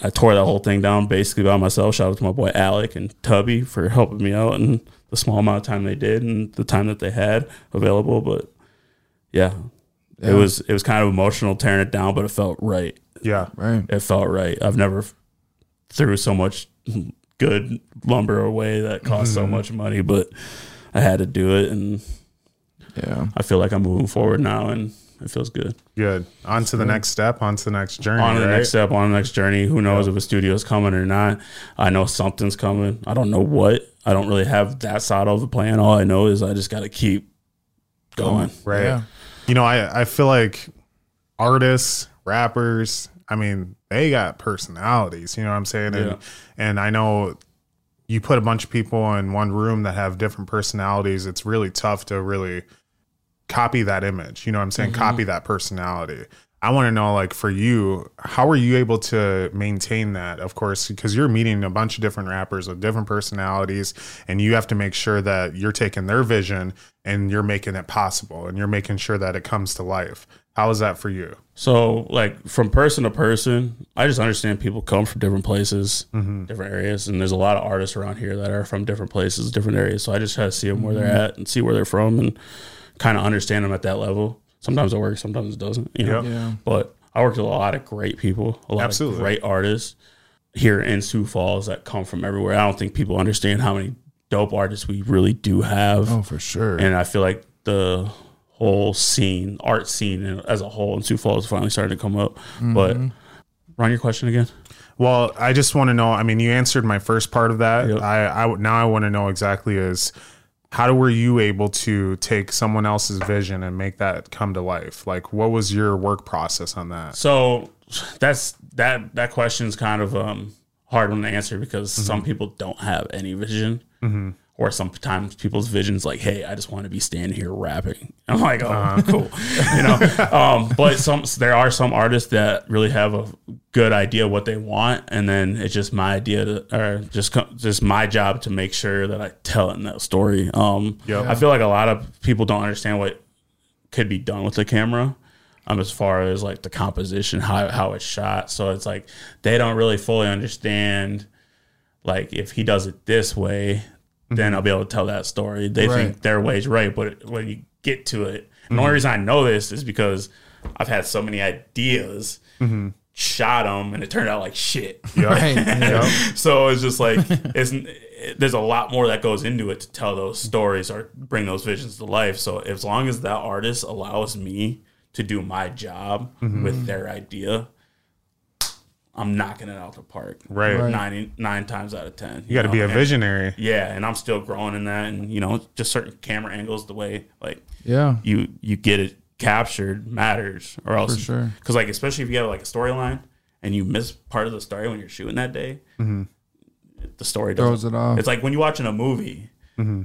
I tore that whole thing down basically by myself. Shout out to my boy Alec and Tubby for helping me out and the small amount of time they did and the time that they had available. But yeah, Yeah. it was it was kind of emotional tearing it down, but it felt right. Yeah. Right. It felt right. I've never threw so much good lumber away that cost so mm-hmm. much money, but I had to do it, and Yeah. I feel like I'm moving forward now, and it feels good. Good. On to the next step. On to the next journey. on to the right? next step, on the next journey. Who knows if a studio's coming or not? I know something's coming. I don't know what. I don't really have that side of the plan. All I know is I just got to keep going. Right. Yeah. You know, I, I feel like artists, rappers, I mean, they got personalities, you know what I'm saying? And Yeah. and I know you put a bunch of people in one room that have different personalities, it's really tough to really copy that image. You know what I'm saying? Mm-hmm. Copy that personality. I want to know, like, for you, how are you able to maintain that? Of course, because you're meeting a bunch of different rappers with different personalities, and you have to make sure that you're taking their vision and you're making it possible and you're making sure that it comes to life. How is that for you? So, like from person to person, I just understand people come from different places, mm-hmm. different areas, and there's a lot of artists around here that are from different places, different areas. So I just try to see them where they're mm-hmm. at and see where they're from, and kind of understand them at that level. Sometimes it works, sometimes it doesn't. You know, Yep. Yeah. but I worked with a lot of great people, a lot Absolutely. of great artists here in Sioux Falls that come from everywhere. I don't think people understand how many dope artists we really do have. Oh, for sure. And I feel like the whole scene, art scene in- as a whole in Sioux Falls is finally starting to come up. But mm-hmm. run your question again. Well, I just want to know. I mean, you answered my first part of that. Yep. I, I now I want to know exactly is how were you able to take someone else's vision and make that come to life? Like, what was your work process on that? So that's that that question's kind of um hard one to answer because some people don't have any vision. Or sometimes people's vision's like, hey, I just want to be standing here rapping. I'm like, oh, cool, you know. Um, but some there are some artists that really have a good idea what they want, and then it's just my idea to, or just just my job to make sure that I tell it in that story. Um, Yep. I feel like a lot of people don't understand what could be done with the camera um, as far as like the composition, how how it's shot. So it's like they don't really fully understand like if he does it this way, Mm-hmm. then I'll be able to tell that story. They Right. think their way's right, but when you get to it, and the mm-hmm. only reason I know this is because I've had so many ideas, mm-hmm. shot them, and it turned out like shit. right. Yeah. So it's just like it's there's a lot more that goes into it to tell those stories or bring those visions to life. So as long as that artist allows me to do my job with their idea, I'm knocking it out the park. Right. Right. Ninety nine times out of ten. You got to be a And- visionary. Yeah, and I'm still growing in that, and you know, just certain camera angles, the way like Yeah. you you get it captured matters, or else For sure. because like especially if you have like a storyline and you miss part of the story when you're shooting that day, mm-hmm. the story Throws it off. It's like when you're watching a movie. Mm-hmm.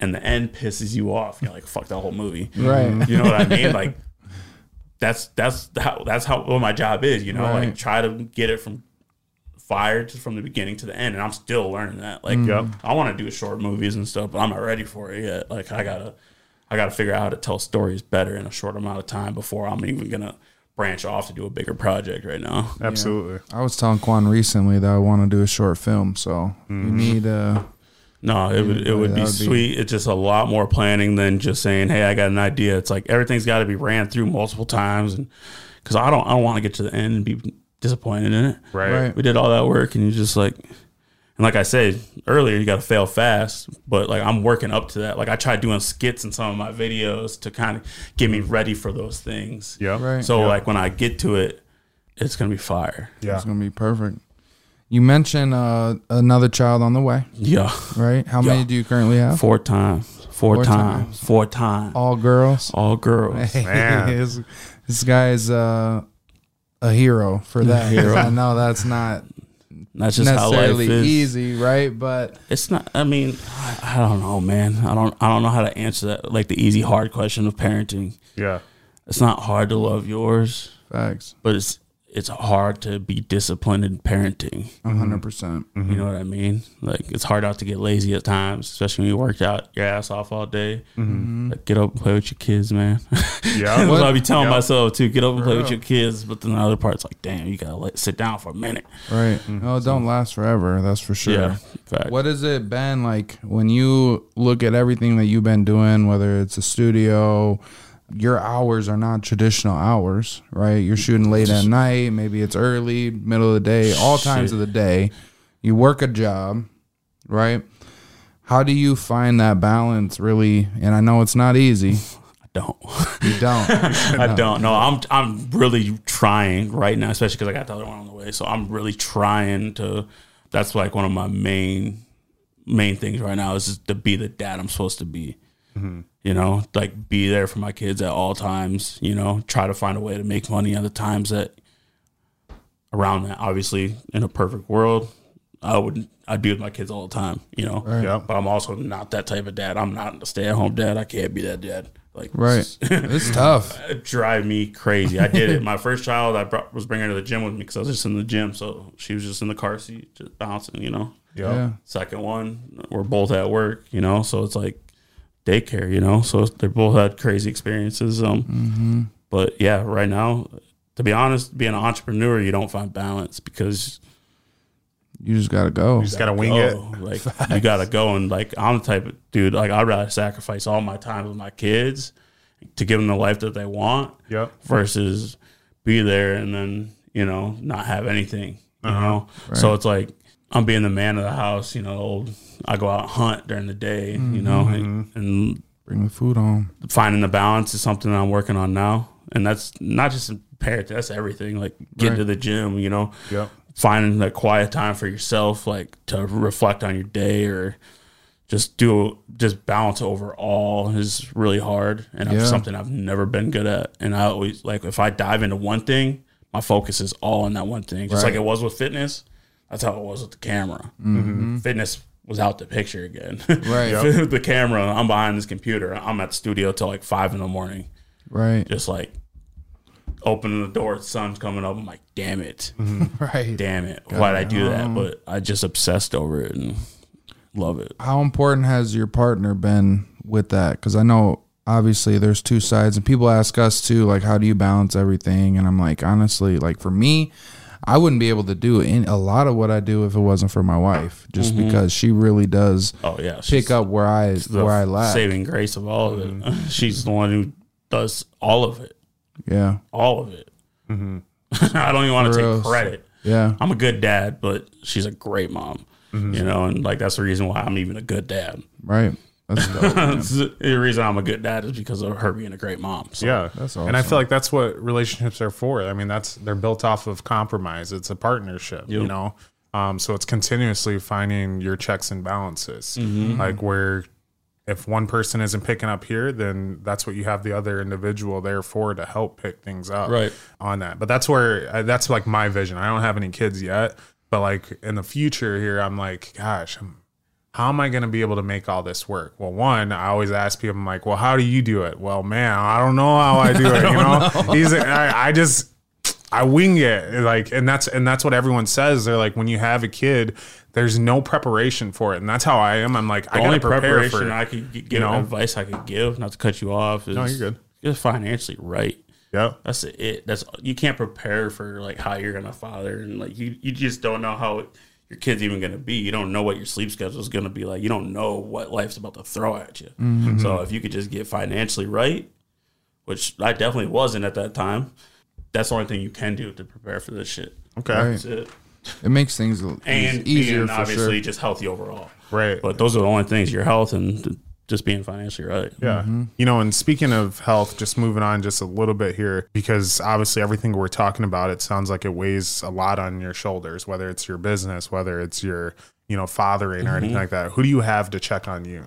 And the end pisses you off. You're like, "Fuck that whole movie." Right. You know what I mean? Like, that's that's how that's how what my job is. You know, Right. like try to get it from fire to from the beginning to the end, and I'm still learning that. Like, Yep. I want to do short movies and stuff, but I'm not ready for it yet. Like, I gotta I gotta figure out how to tell stories better in a short amount of time before I'm even gonna branch off to do a bigger project right now. Absolutely. I was telling Quan recently that I want to do a short film, so you need uh No, it would it would be would be- sweet. It's just a lot more planning than just saying, "Hey, I got an idea." It's like everything's got to be ran through multiple times, and because I don't I don't want to get to the end and be disappointed in it. Right. Right. We did all that work, and you just like, and like I said earlier, you got to fail fast. But like I'm working up to that. Like I tried doing skits in some of my videos to kind of get me ready for those things. Yeah. Right. So Yep. like when I get to it, it's gonna be fire. Yeah. it's gonna be perfect. You mentioned uh another child on the way, Yeah. right? How many do you currently have? Four times. Four, Four times. times. Four times. All girls. All girls. Man. this, this guy is uh, a hero for that. Hero. I know that's not That's just how life is. easy, right? But It's not. I mean, I, I don't know, man. I don't. I don't know how to answer that. Like the easy, hard question of parenting. Yeah. It's not hard to love yours, facts, but it's it's hard to be disciplined in parenting. a hundred percent. You know what I mean? Like it's hard out to get lazy at times, especially when you worked out your ass off all day. Mm-hmm. Like, get up and play with your kids, man. Yeah. That's what I be telling Yeah. myself too. Get up and play with your kids. But then the other part's like, damn, you gotta let sit down for a minute. Right. No, it don't last forever. That's for sure. Yeah, fact. What has it been like when you look at everything that you've been doing, whether it's a studio, your hours are not traditional hours, right? You're shooting late at night, maybe it's early, middle of the day, all times of the day. You work a job, right? How do you find that balance really? And I know it's not easy. I don't. You don't. I don't know. I'm I'm really trying right now, especially because I got the other one on the way. So I'm really trying to. That's like one of my main main things right now is just to be the dad I'm supposed to be. Mm-hmm. You know, like be there for my kids at all times. You know, try to find a way to make money at the times that around that. Obviously, in a perfect world, I would I'd be with my kids all the time. You know, Yeah. but I'm also not that type of dad. I'm not a stay at home dad. I can't be that dad. Like Right. It's tough. it drive me crazy. I did it. My first child, I brought, was bringing her to the gym with me because I was just in the gym, so she was just in the car seat, just bouncing. You know. Yep. Yeah. Second one, we're both at work. You know, so it's like daycare. You know, so they both had crazy experiences. Um, but yeah, right now, to be honest, being an entrepreneur, you don't find balance because You just gotta go. You just gotta wing it. go. Like you gotta go and like I'm the type of dude. Like I'd rather sacrifice all my time with my kids to give them the life that they want Yep. versus be there and then you know not have anything. You Uh-huh. know, so it's like I'm being the man of the house. You know, I go out hunt during the day. You know, Mm-hmm. and, and Bring the food home. finding the balance is something that I'm working on now. And that's not just in parenting, that's everything. Like getting Right. to the gym, you know, Yep. finding that quiet time for yourself, like to reflect on your day or just do just balance overall is really hard. And Yeah. something I've never been good at. And I always like if I dive into one thing, my focus is all on that one thing. Just like it was with fitness, that's how it was with the camera. Mm-hmm. Fitness was out the picture again. Right. the camera, I'm behind this computer. I'm at the studio till like five in the morning, Right. just like opening the door. The sun's coming up. I'm like, damn it, mm-hmm. Right. damn it. Why'd I do that? Um, but I just obsessed over it and love it. How important has your partner been with that? Because I know obviously there's two sides, and people ask us too, like, how do you balance everything? And I'm like, honestly, like for me, I wouldn't be able to do in a lot of what I do if it wasn't for my wife, just mm-hmm. because she really does Oh yeah, pick she's up where I the where I lack. saving grace of all of it. Mm-hmm. She's the one who does all of it, Yeah, all of it. Mm-hmm. I don't even want to take credit. yeah, I'm a good dad, but she's a great mom. Mm-hmm. You know, and like that's the reason why I'm even a good dad. right. That's dope. The reason I'm a good dad is because of her being a great mom. So Yeah, That's awesome. And I feel like that's what relationships are for. I mean, that's they're built off of compromise. It's a partnership, you know. Um, so it's continuously finding your checks and balances. Mm-hmm. Like where if one person isn't picking up here, then that's what you have the other individual there for to help pick things up Right. on that. But that's where uh, that's like my vision. I don't have any kids yet, but like in the future here, I'm like, gosh, I'm, how am I going to be able to make all this work? Well, one, I always ask people, I'm like, well, how do you do it? Well, man, I don't know how I do it. you know, he's, I, I just, I wing it. Like, and that's, and that's what everyone says. They're like, when you have a kid, there's no preparation for it. And that's how I am. I'm like, I the got only preparation for I could g- give know? advice I could give, not to cut you off, is No, you're good. Just financially right. Yeah. That's it. That's you can't prepare for like how you're gonna father and like you you just don't know how your kid's even gonna be. You don't know what your sleep schedule is gonna be like. You don't know what life's about to throw at you. Mm-hmm. So if you could just get financially right, which I definitely wasn't at that time, that's the only thing you can do to prepare for this shit. Okay. Right. That's it. It makes things And easier being for obviously sure. just healthy overall. Right. But those are the only things: your health and th- just being financially right. Yeah. Mm-hmm. You know, and speaking of health, just moving on just a little bit here, because obviously everything we're talking about, it sounds like it weighs a lot on your shoulders, whether it's your business, whether it's your, you know, fathering or anything mm-hmm. like that. Who do you have to check on you?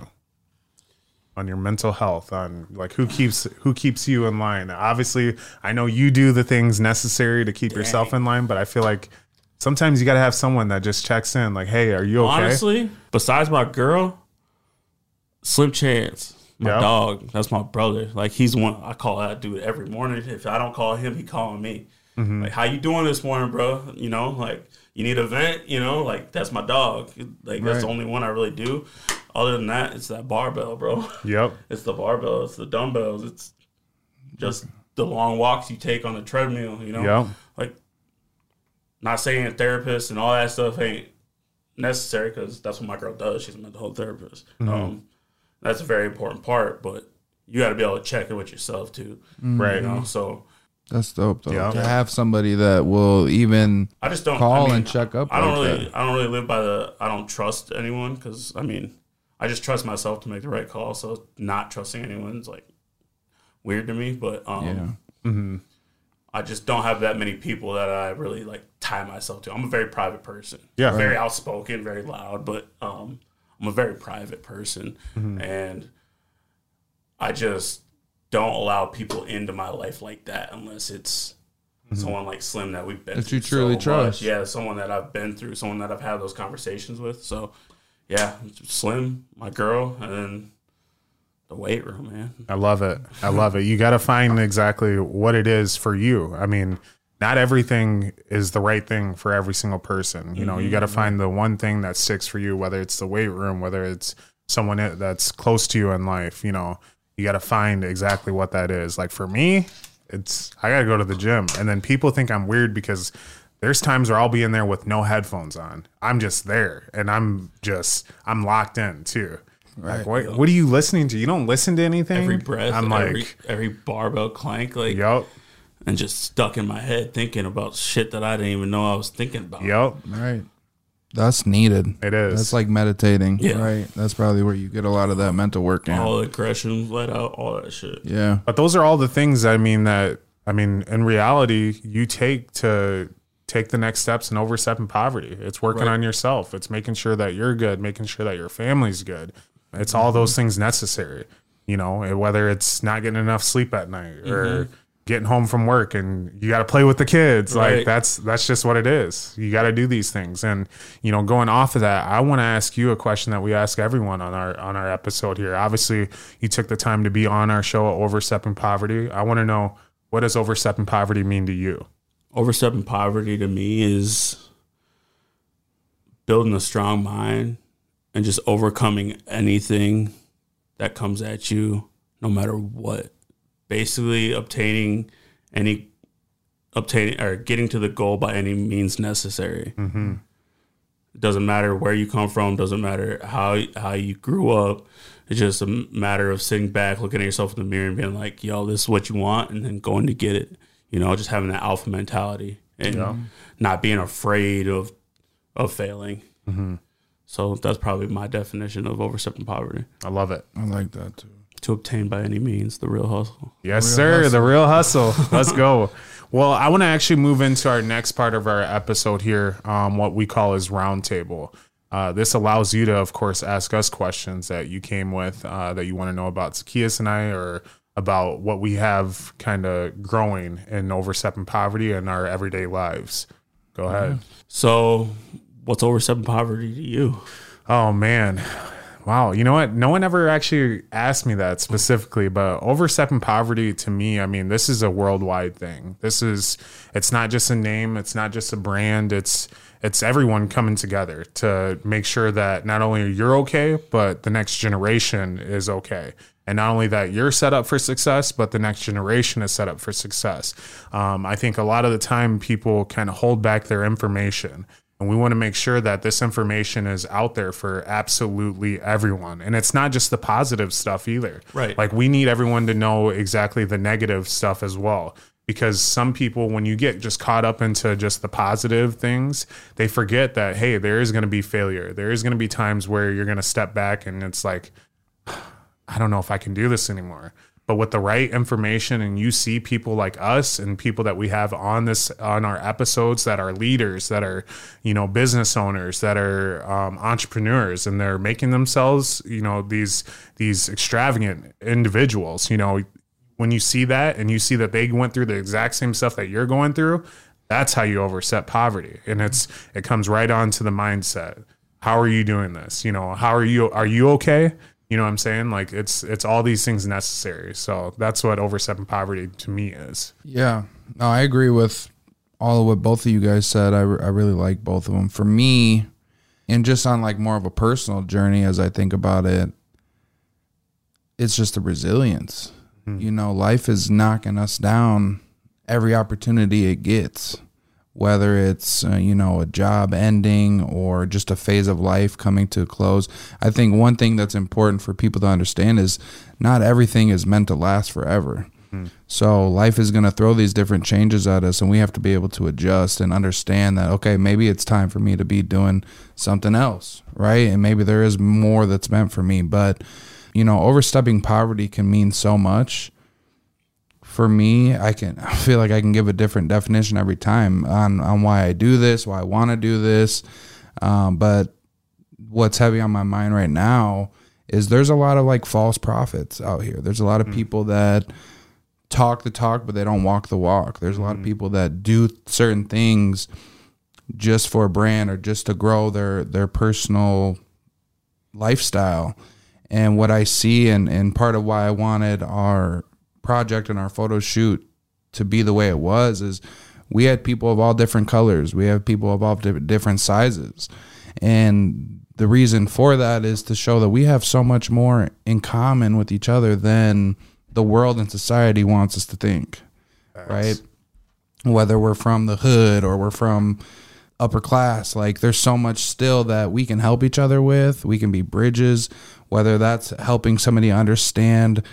On your mental health, on like who keeps who keeps you in line. Obviously, I know you do the things necessary to keep yourself in line, but I feel like sometimes you got to have someone that just checks in, like, "Hey, are you okay?" Honestly, besides my girl, Slim Chance, my Yeah. dog, that's my brother. Like he's the one I call that dude every morning. If I don't call him, he calling me. Mm-hmm. Like, how you doing this morning, bro? You know, like you need a vent. You know, like that's my dog. Like that's the only one I really do. Other than that, it's that barbell, bro. Yep. It's the barbell. It's the dumbbells. It's just the long walks you take on the treadmill. You know, Yep. like not saying therapists and all that stuff ain't necessary because that's what my girl does. She's a mental health therapist. Um, that's a very important part, but you got to be able to check it with yourself too. Right. You know, so That's dope though. Yeah. To have somebody that will even I just don't Call I mean, and check up I don't like really, that. I don't really live by the. I don't trust anyone because I mean, I just trust myself to make the right call. So not trusting anyone's like weird to me. But um, yeah. I just don't have that many people that I really like tie myself to. I'm a very private person. Yeah. Very outspoken, very loud, but um, I'm a very private person. Mm-hmm. And I just don't allow people into my life like that unless it's mm-hmm. someone like Slim that we've been That through you truly so trust. much. Yeah, someone that I've been through, someone that I've had those conversations with. So yeah, Slim, my girl, and then the weight room, man. I love it. I love it. You got to find exactly what it is for you. I mean, not everything is the right thing for every single person. You know, you mm-hmm, got to mm-hmm. find the one thing that sticks for you, whether it's the weight room, whether it's someone that's close to you in life. You know, you got to find exactly what that is. Like for me, it's I got to go to the gym. And then people think I'm weird because there's times where I'll be in there with no headphones on. I'm just there and I'm just, I'm locked in too. Like, what, what are you listening to? You don't listen to anything? Every breath, I'm every, like, every barbell clank, like, Yup. And just stuck in my head thinking about shit that I didn't even know I was thinking about. Yep. Right. That's needed. It is. That's like meditating. Yeah. Right. That's probably where you get a lot of that mental work in. All the aggression let out, all that shit. Yeah. But those are all the things I mean that I mean in reality you take to take the next steps in overstepping poverty. It's working on yourself. It's making sure that you're good, making sure that your family's good. It's all those things necessary. You know, whether it's not getting enough sleep at night or mm-hmm. Getting home from work and you got to play with the kids. Like that's that's just what it is. You got to do these things. And you know going off of that i want to ask you a question that we ask everyone on our on our episode here. Obviously you took the time to be on our show overstepping poverty. I want to know what does overstepping poverty mean to you? Overstepping poverty to me is building a strong mind and just overcoming anything that comes at you, no matter what. Basically, obtaining any obtaining or getting to the goal by any means necessary. Mm-hmm. Doesn't matter where you come from. Doesn't matter how how you grew up. It's just a matter of sitting back, looking at yourself in the mirror, and being like, "Yo, this is what you want," and then going to get it. You know, just having that alpha mentality and not being afraid of of failing. So that's probably my definition of overstepping poverty. i love it I like that too. To obtain by any means, the Reel Hustle. Yes, sir. The Reel Hustle. Let's go. Well, I want to actually move into our next part of our episode here, um, what we call is roundtable. Uh, this allows you to, of course, ask us questions that you came with uh, that you want to know about Zacchaeus and I, or about what we have kind of growing in overstepping poverty in our everyday lives. Go ahead. So, what's overstepping poverty to you? Oh man. Wow. You know what? No one ever actually asked me that specifically, but overstepping poverty to me, I mean, this is a worldwide thing. This is it's not just a name, it's not just a brand, it's it's everyone coming together to make sure that not only you're okay, but the next generation is okay. And not only that you're set up for success, but the next generation is set up for success. Um, I think a lot of the time people kind of hold back their information. And we want to make sure that this information is out there for absolutely everyone. And it's not just the positive stuff either. Right. Like we need everyone to know exactly the negative stuff as well. Because some people, when you get just caught up into just the positive things, they forget that, hey, there is going to be failure. There is going to be times where you're going to step back and it's like, I don't know if I can do this anymore. But with the right information, and you see people like us and people that we have on this on our episodes that are leaders, that are you know business owners, that are um, entrepreneurs, and they're making themselves you know these these extravagant individuals. You know, when you see that and you see that they went through the exact same stuff that you're going through, that's how you overset poverty, and it's it comes right on to the mindset. How are you doing this? You know, how are you? Are you okay? You know what I'm saying? Like it's it's all these things necessary. So that's what overstepping poverty to me is. Yeah. No, I agree with all of what both of you guys said. I, re- I really like both of them. For me, and just on like more of a personal journey as I think about it, it's just the resilience. Hmm. You know, life is knocking us down every opportunity it gets, whether it's, uh, you know, a job ending or just a phase of life coming to a close. I think one thing that's important for people to understand is not everything is meant to last forever. So life is going to throw these different changes at us, and we have to be able to adjust and understand that okay, maybe it's time for me to be doing something else, right? And maybe there is more that's meant for me. But you know, overstepping poverty can mean so much. For me, I can I feel like I can give a different definition every time on on why I do this, why I want to do this. Um, but what's heavy on my mind right now is there's a lot of like false prophets out here. There's a lot of people that talk the talk but they don't walk the walk. There's a lot of people that do certain things just for a brand or just to grow their their personal lifestyle. And what I see and, and part of why I wanted our project and our photo shoot to be the way it was is we had people of all different colors. We have people of all different sizes. And the reason for that is to show that we have so much more in common with each other than the world and society wants us to think. Right? Whether we're from the hood or we're from upper class, like there's so much still that we can help each other with. We can be bridges, whether that's helping somebody understand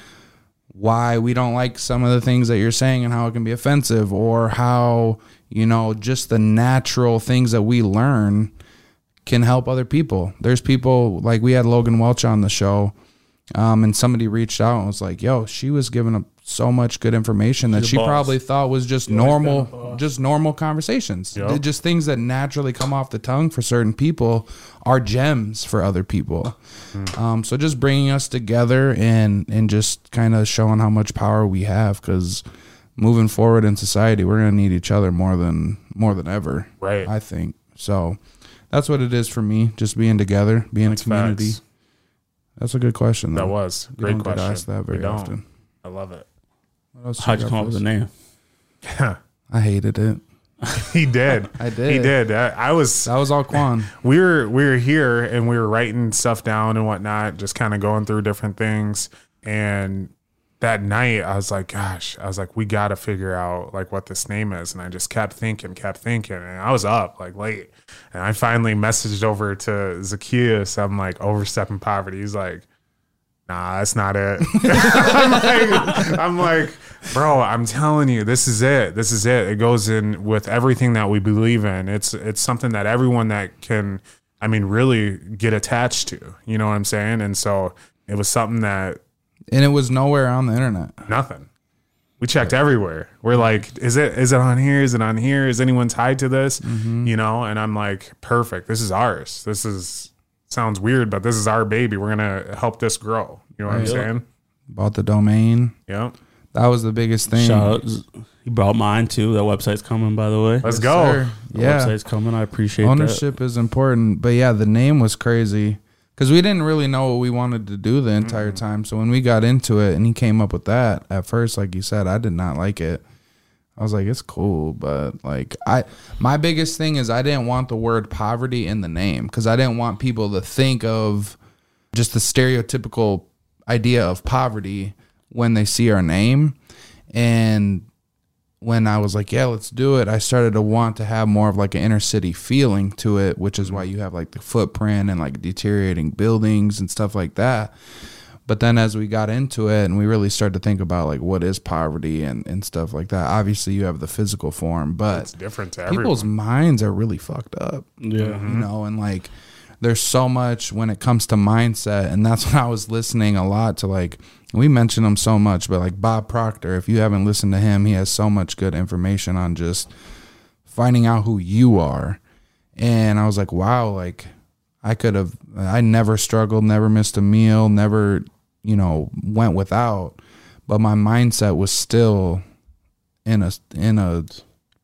why we don't like some of the things that you're saying and how it can be offensive or how you know just the natural things that we learn can help other people. There's people like we had logan welch on the show um, and somebody reached out and was like yo she was giving up so much good information that a she boss. probably thought was just normal just normal conversations Yep. Just things that naturally come off the tongue for certain people are gems for other people um, so just bringing us together and and just kind of showing how much power we have because moving forward in society we're gonna need each other more than more than ever Right. i think so that's what it is for me just being together being That's a community facts. that's a good question That was We great question. that very often I love it. What else How'd you come up with us? the name? i hated it He did. I did. He did. I, I was. that was all quan we were we were here and we were writing stuff down and whatnot, just kind of going through different things. And that night, I was like, "Gosh," I was like, "We got to figure out like what this name is." And I just kept thinking, kept thinking, and I was up like late, and I finally messaged over to Zacchaeus. I'm like, "Overstepping poverty." He's like. Nah, that's not it. I'm, like, I'm like, bro, I'm telling you, this is it. This is it. It goes in with everything that we believe in. It's it's something that everyone that can, I mean, really get attached to. You know what I'm saying? And so it was something that and it was nowhere on the internet nothing. We checked everywhere. We're like, is it is it on here? Is it on here? Is anyone tied to this? Mm-hmm. You know? And I'm like, perfect. This is ours. This is sounds weird, but this is our baby. We're gonna help this grow. You know what I'm saying? bought the domain Yeah. that was the biggest thing Shout out. He brought mine too. That website's coming, by the way. Let's Yes, go. sir. The yeah website's coming. I appreciate that. ownership is important but yeah the name was crazy because we didn't really know what we wanted to do the entire mm-hmm. time so when we got into it and he came up with that at first like you said i did not like it i was like it's cool but like i my biggest thing is i didn't want the word poverty in the name because i didn't want people to think of just the stereotypical idea of poverty when they see our name and when I was like, yeah, let's do it, I started to want to have more of like an inner city feeling to it, which is why you have like the footprint and like deteriorating buildings and stuff like that. But then as we got into it and we really started to think about like what is poverty and, and stuff like that, obviously you have the physical form, but It's but different to people's everyone. minds are really fucked up Yeah. you mm-hmm. know and like there's so much when it comes to mindset and that's when i was listening a lot to like we mention him so much but like bob proctor if you haven't listened to him he has so much good information on just finding out who you are and i was like wow like i could have i never struggled never missed a meal never you know went without but my mindset was still in a in a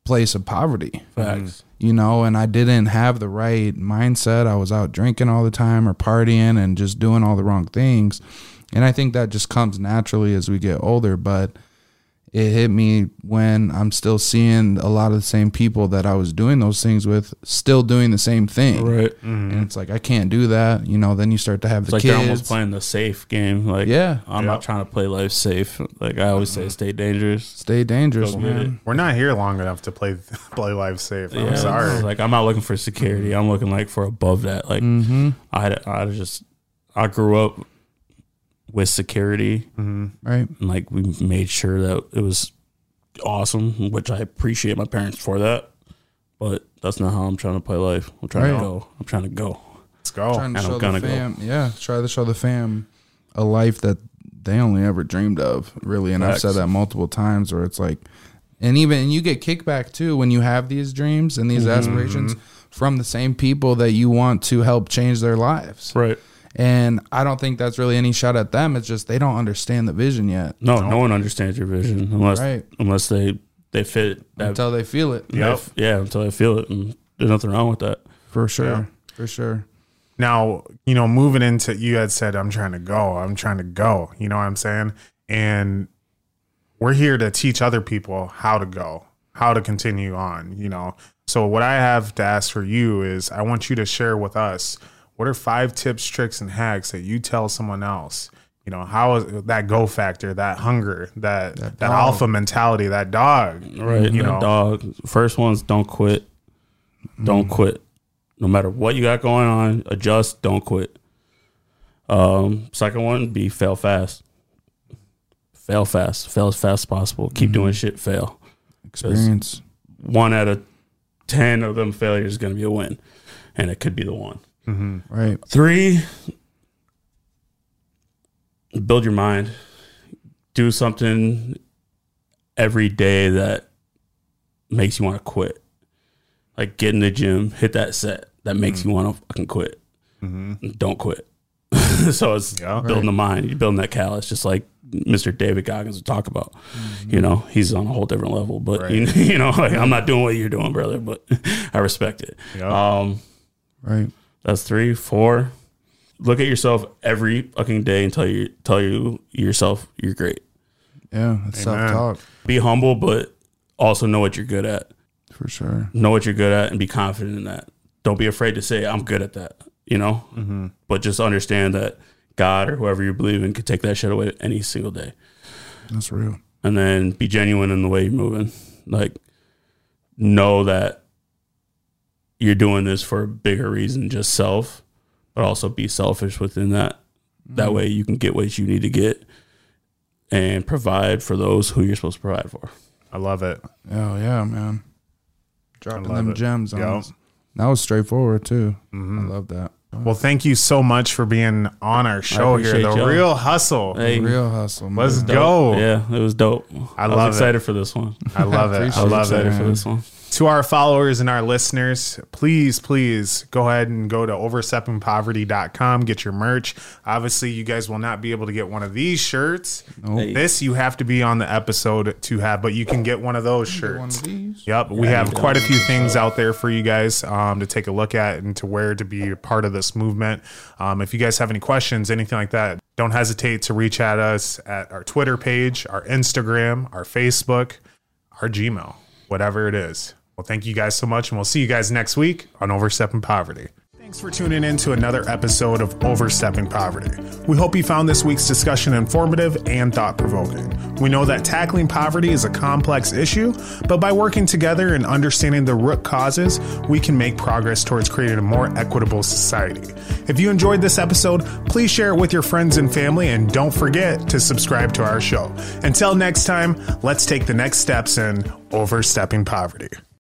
place of poverty Facts. Mm-hmm. you know, and I didn't have the right mindset. I was out drinking all the time or partying and just doing all the wrong things. And I think that just comes naturally as we get older, but it hit me when I'm still seeing a lot of the same people that I was doing those things with still doing the same thing. Right. Mm-hmm. And it's like I can't do that, you know, then you start to have It's the like kids. they're almost playing the safe game. Like, Yeah. I'm Yep. not trying to play life safe. Like I always say, mm-hmm. stay dangerous. Stay dangerous, Go man. We're not here long enough to play play life safe. I'm Yeah, sorry. Like I'm not looking for security. Mm-hmm. I'm looking like for above that. Like Mm-hmm. I, I just, I grew up with security, Right. and like we made sure that it was awesome, which I appreciate my parents for that. But that's not how I'm trying to play life. I'm trying Right. to go. I'm trying to go. Let's go. trying to and I'm show the gonna go. fam, yeah, try to show the fam a life that they only ever dreamed of, really. And I've said that multiple times, where it's like, and even and you get kickback too when you have these dreams and these Mm-hmm. aspirations from the same people that you want to help change their lives. Right. And I don't think that's really any shot at them. It's just they don't understand the vision yet No, no one understands your vision unless Right. unless they they fit that. until they feel it. Yep. Yeah, until they feel it, and there's nothing wrong with that. For sure. Yeah. For sure. Now, you know, moving into you had said I'm trying to go, I'm trying to go, you know what I'm saying? And we're here to teach other people how to go, how to continue on, you know. So what I have to ask for you is I want you to share with us what are five tips, tricks and hacks that you tell someone else you know how is that go factor that hunger that that, alpha mentality that dog Right. you that know dog. First one's don't quit. Don't quit. No matter what you got going on, adjust. Don't quit. Um, second one, be fail fast. Fail fast. Fail as fast as possible. Keep doing shit. Fail. Experience. One out of ten of them failures is going to be a win, and it could be the one. Mm-hmm. Right. Three, build your mind. Do something every day that makes you want to quit. Like get in the gym, hit that set that makes mm-hmm. you want to fucking quit. Mm-hmm. Don't quit. so it's Yeah. building the mind. You're building that callus, just like Mr. David Goggins would talk about. You know, he's on a whole different level. But you, you know, like, I'm not doing what you're doing, brother. But I respect it. Yeah. Um, Right. That's three, four. Look at yourself every fucking day and tell you tell you yourself you're great. Yeah. It's self talk. Be humble, but also know what you're good at. For sure. Know what you're good at and be confident in that. Don't be afraid to say I'm good at that. You know, mm-hmm. but just understand that God or whoever you believe in could take that shit away any single day. That's real. and then be genuine in the way you're moving. Like, know that you're doing this for a bigger reason, just self, but also be selfish within that. That way, you can get what you need to get and provide for those who you're supposed to provide for. i love it Oh yeah, man. Dropping them it. gems on Yep. us. That was straightforward too. Mm-hmm. I love that. well thank you so much for being on our show here the y'all. Reel Hustle Hey, Reel Hustle. Man. let's go Yeah, it was dope. I, love was excited for this one. i love it i I was love excited it for this one. To our followers and our listeners, please, please go ahead and go to oversteppingpoverty.com, get your merch. Obviously, you guys will not be able to get one of these shirts. This you have to be on the episode to have, but you can get one of those shirts. One of these. Yep, we have quite a few things out there for you guys um, to take a look at and to wear to be a part of this movement. Um, if you guys have any questions, anything like that, don't hesitate to reach at us at our Twitter page, our Instagram, our Facebook, our Gmail, whatever it is. Well, thank you guys so much, and we'll see you guys next week on Overstepping Poverty. Thanks for tuning in to another episode of Overstepping Poverty. We hope you found this week's discussion informative and thought provoking. We know that tackling poverty is a complex issue, but by working together and understanding the root causes, we can make progress towards creating a more equitable society. If you enjoyed this episode, please share it with your friends and family, and don't forget to subscribe to our show. Until next time, let's take the next steps in Overstepping Poverty.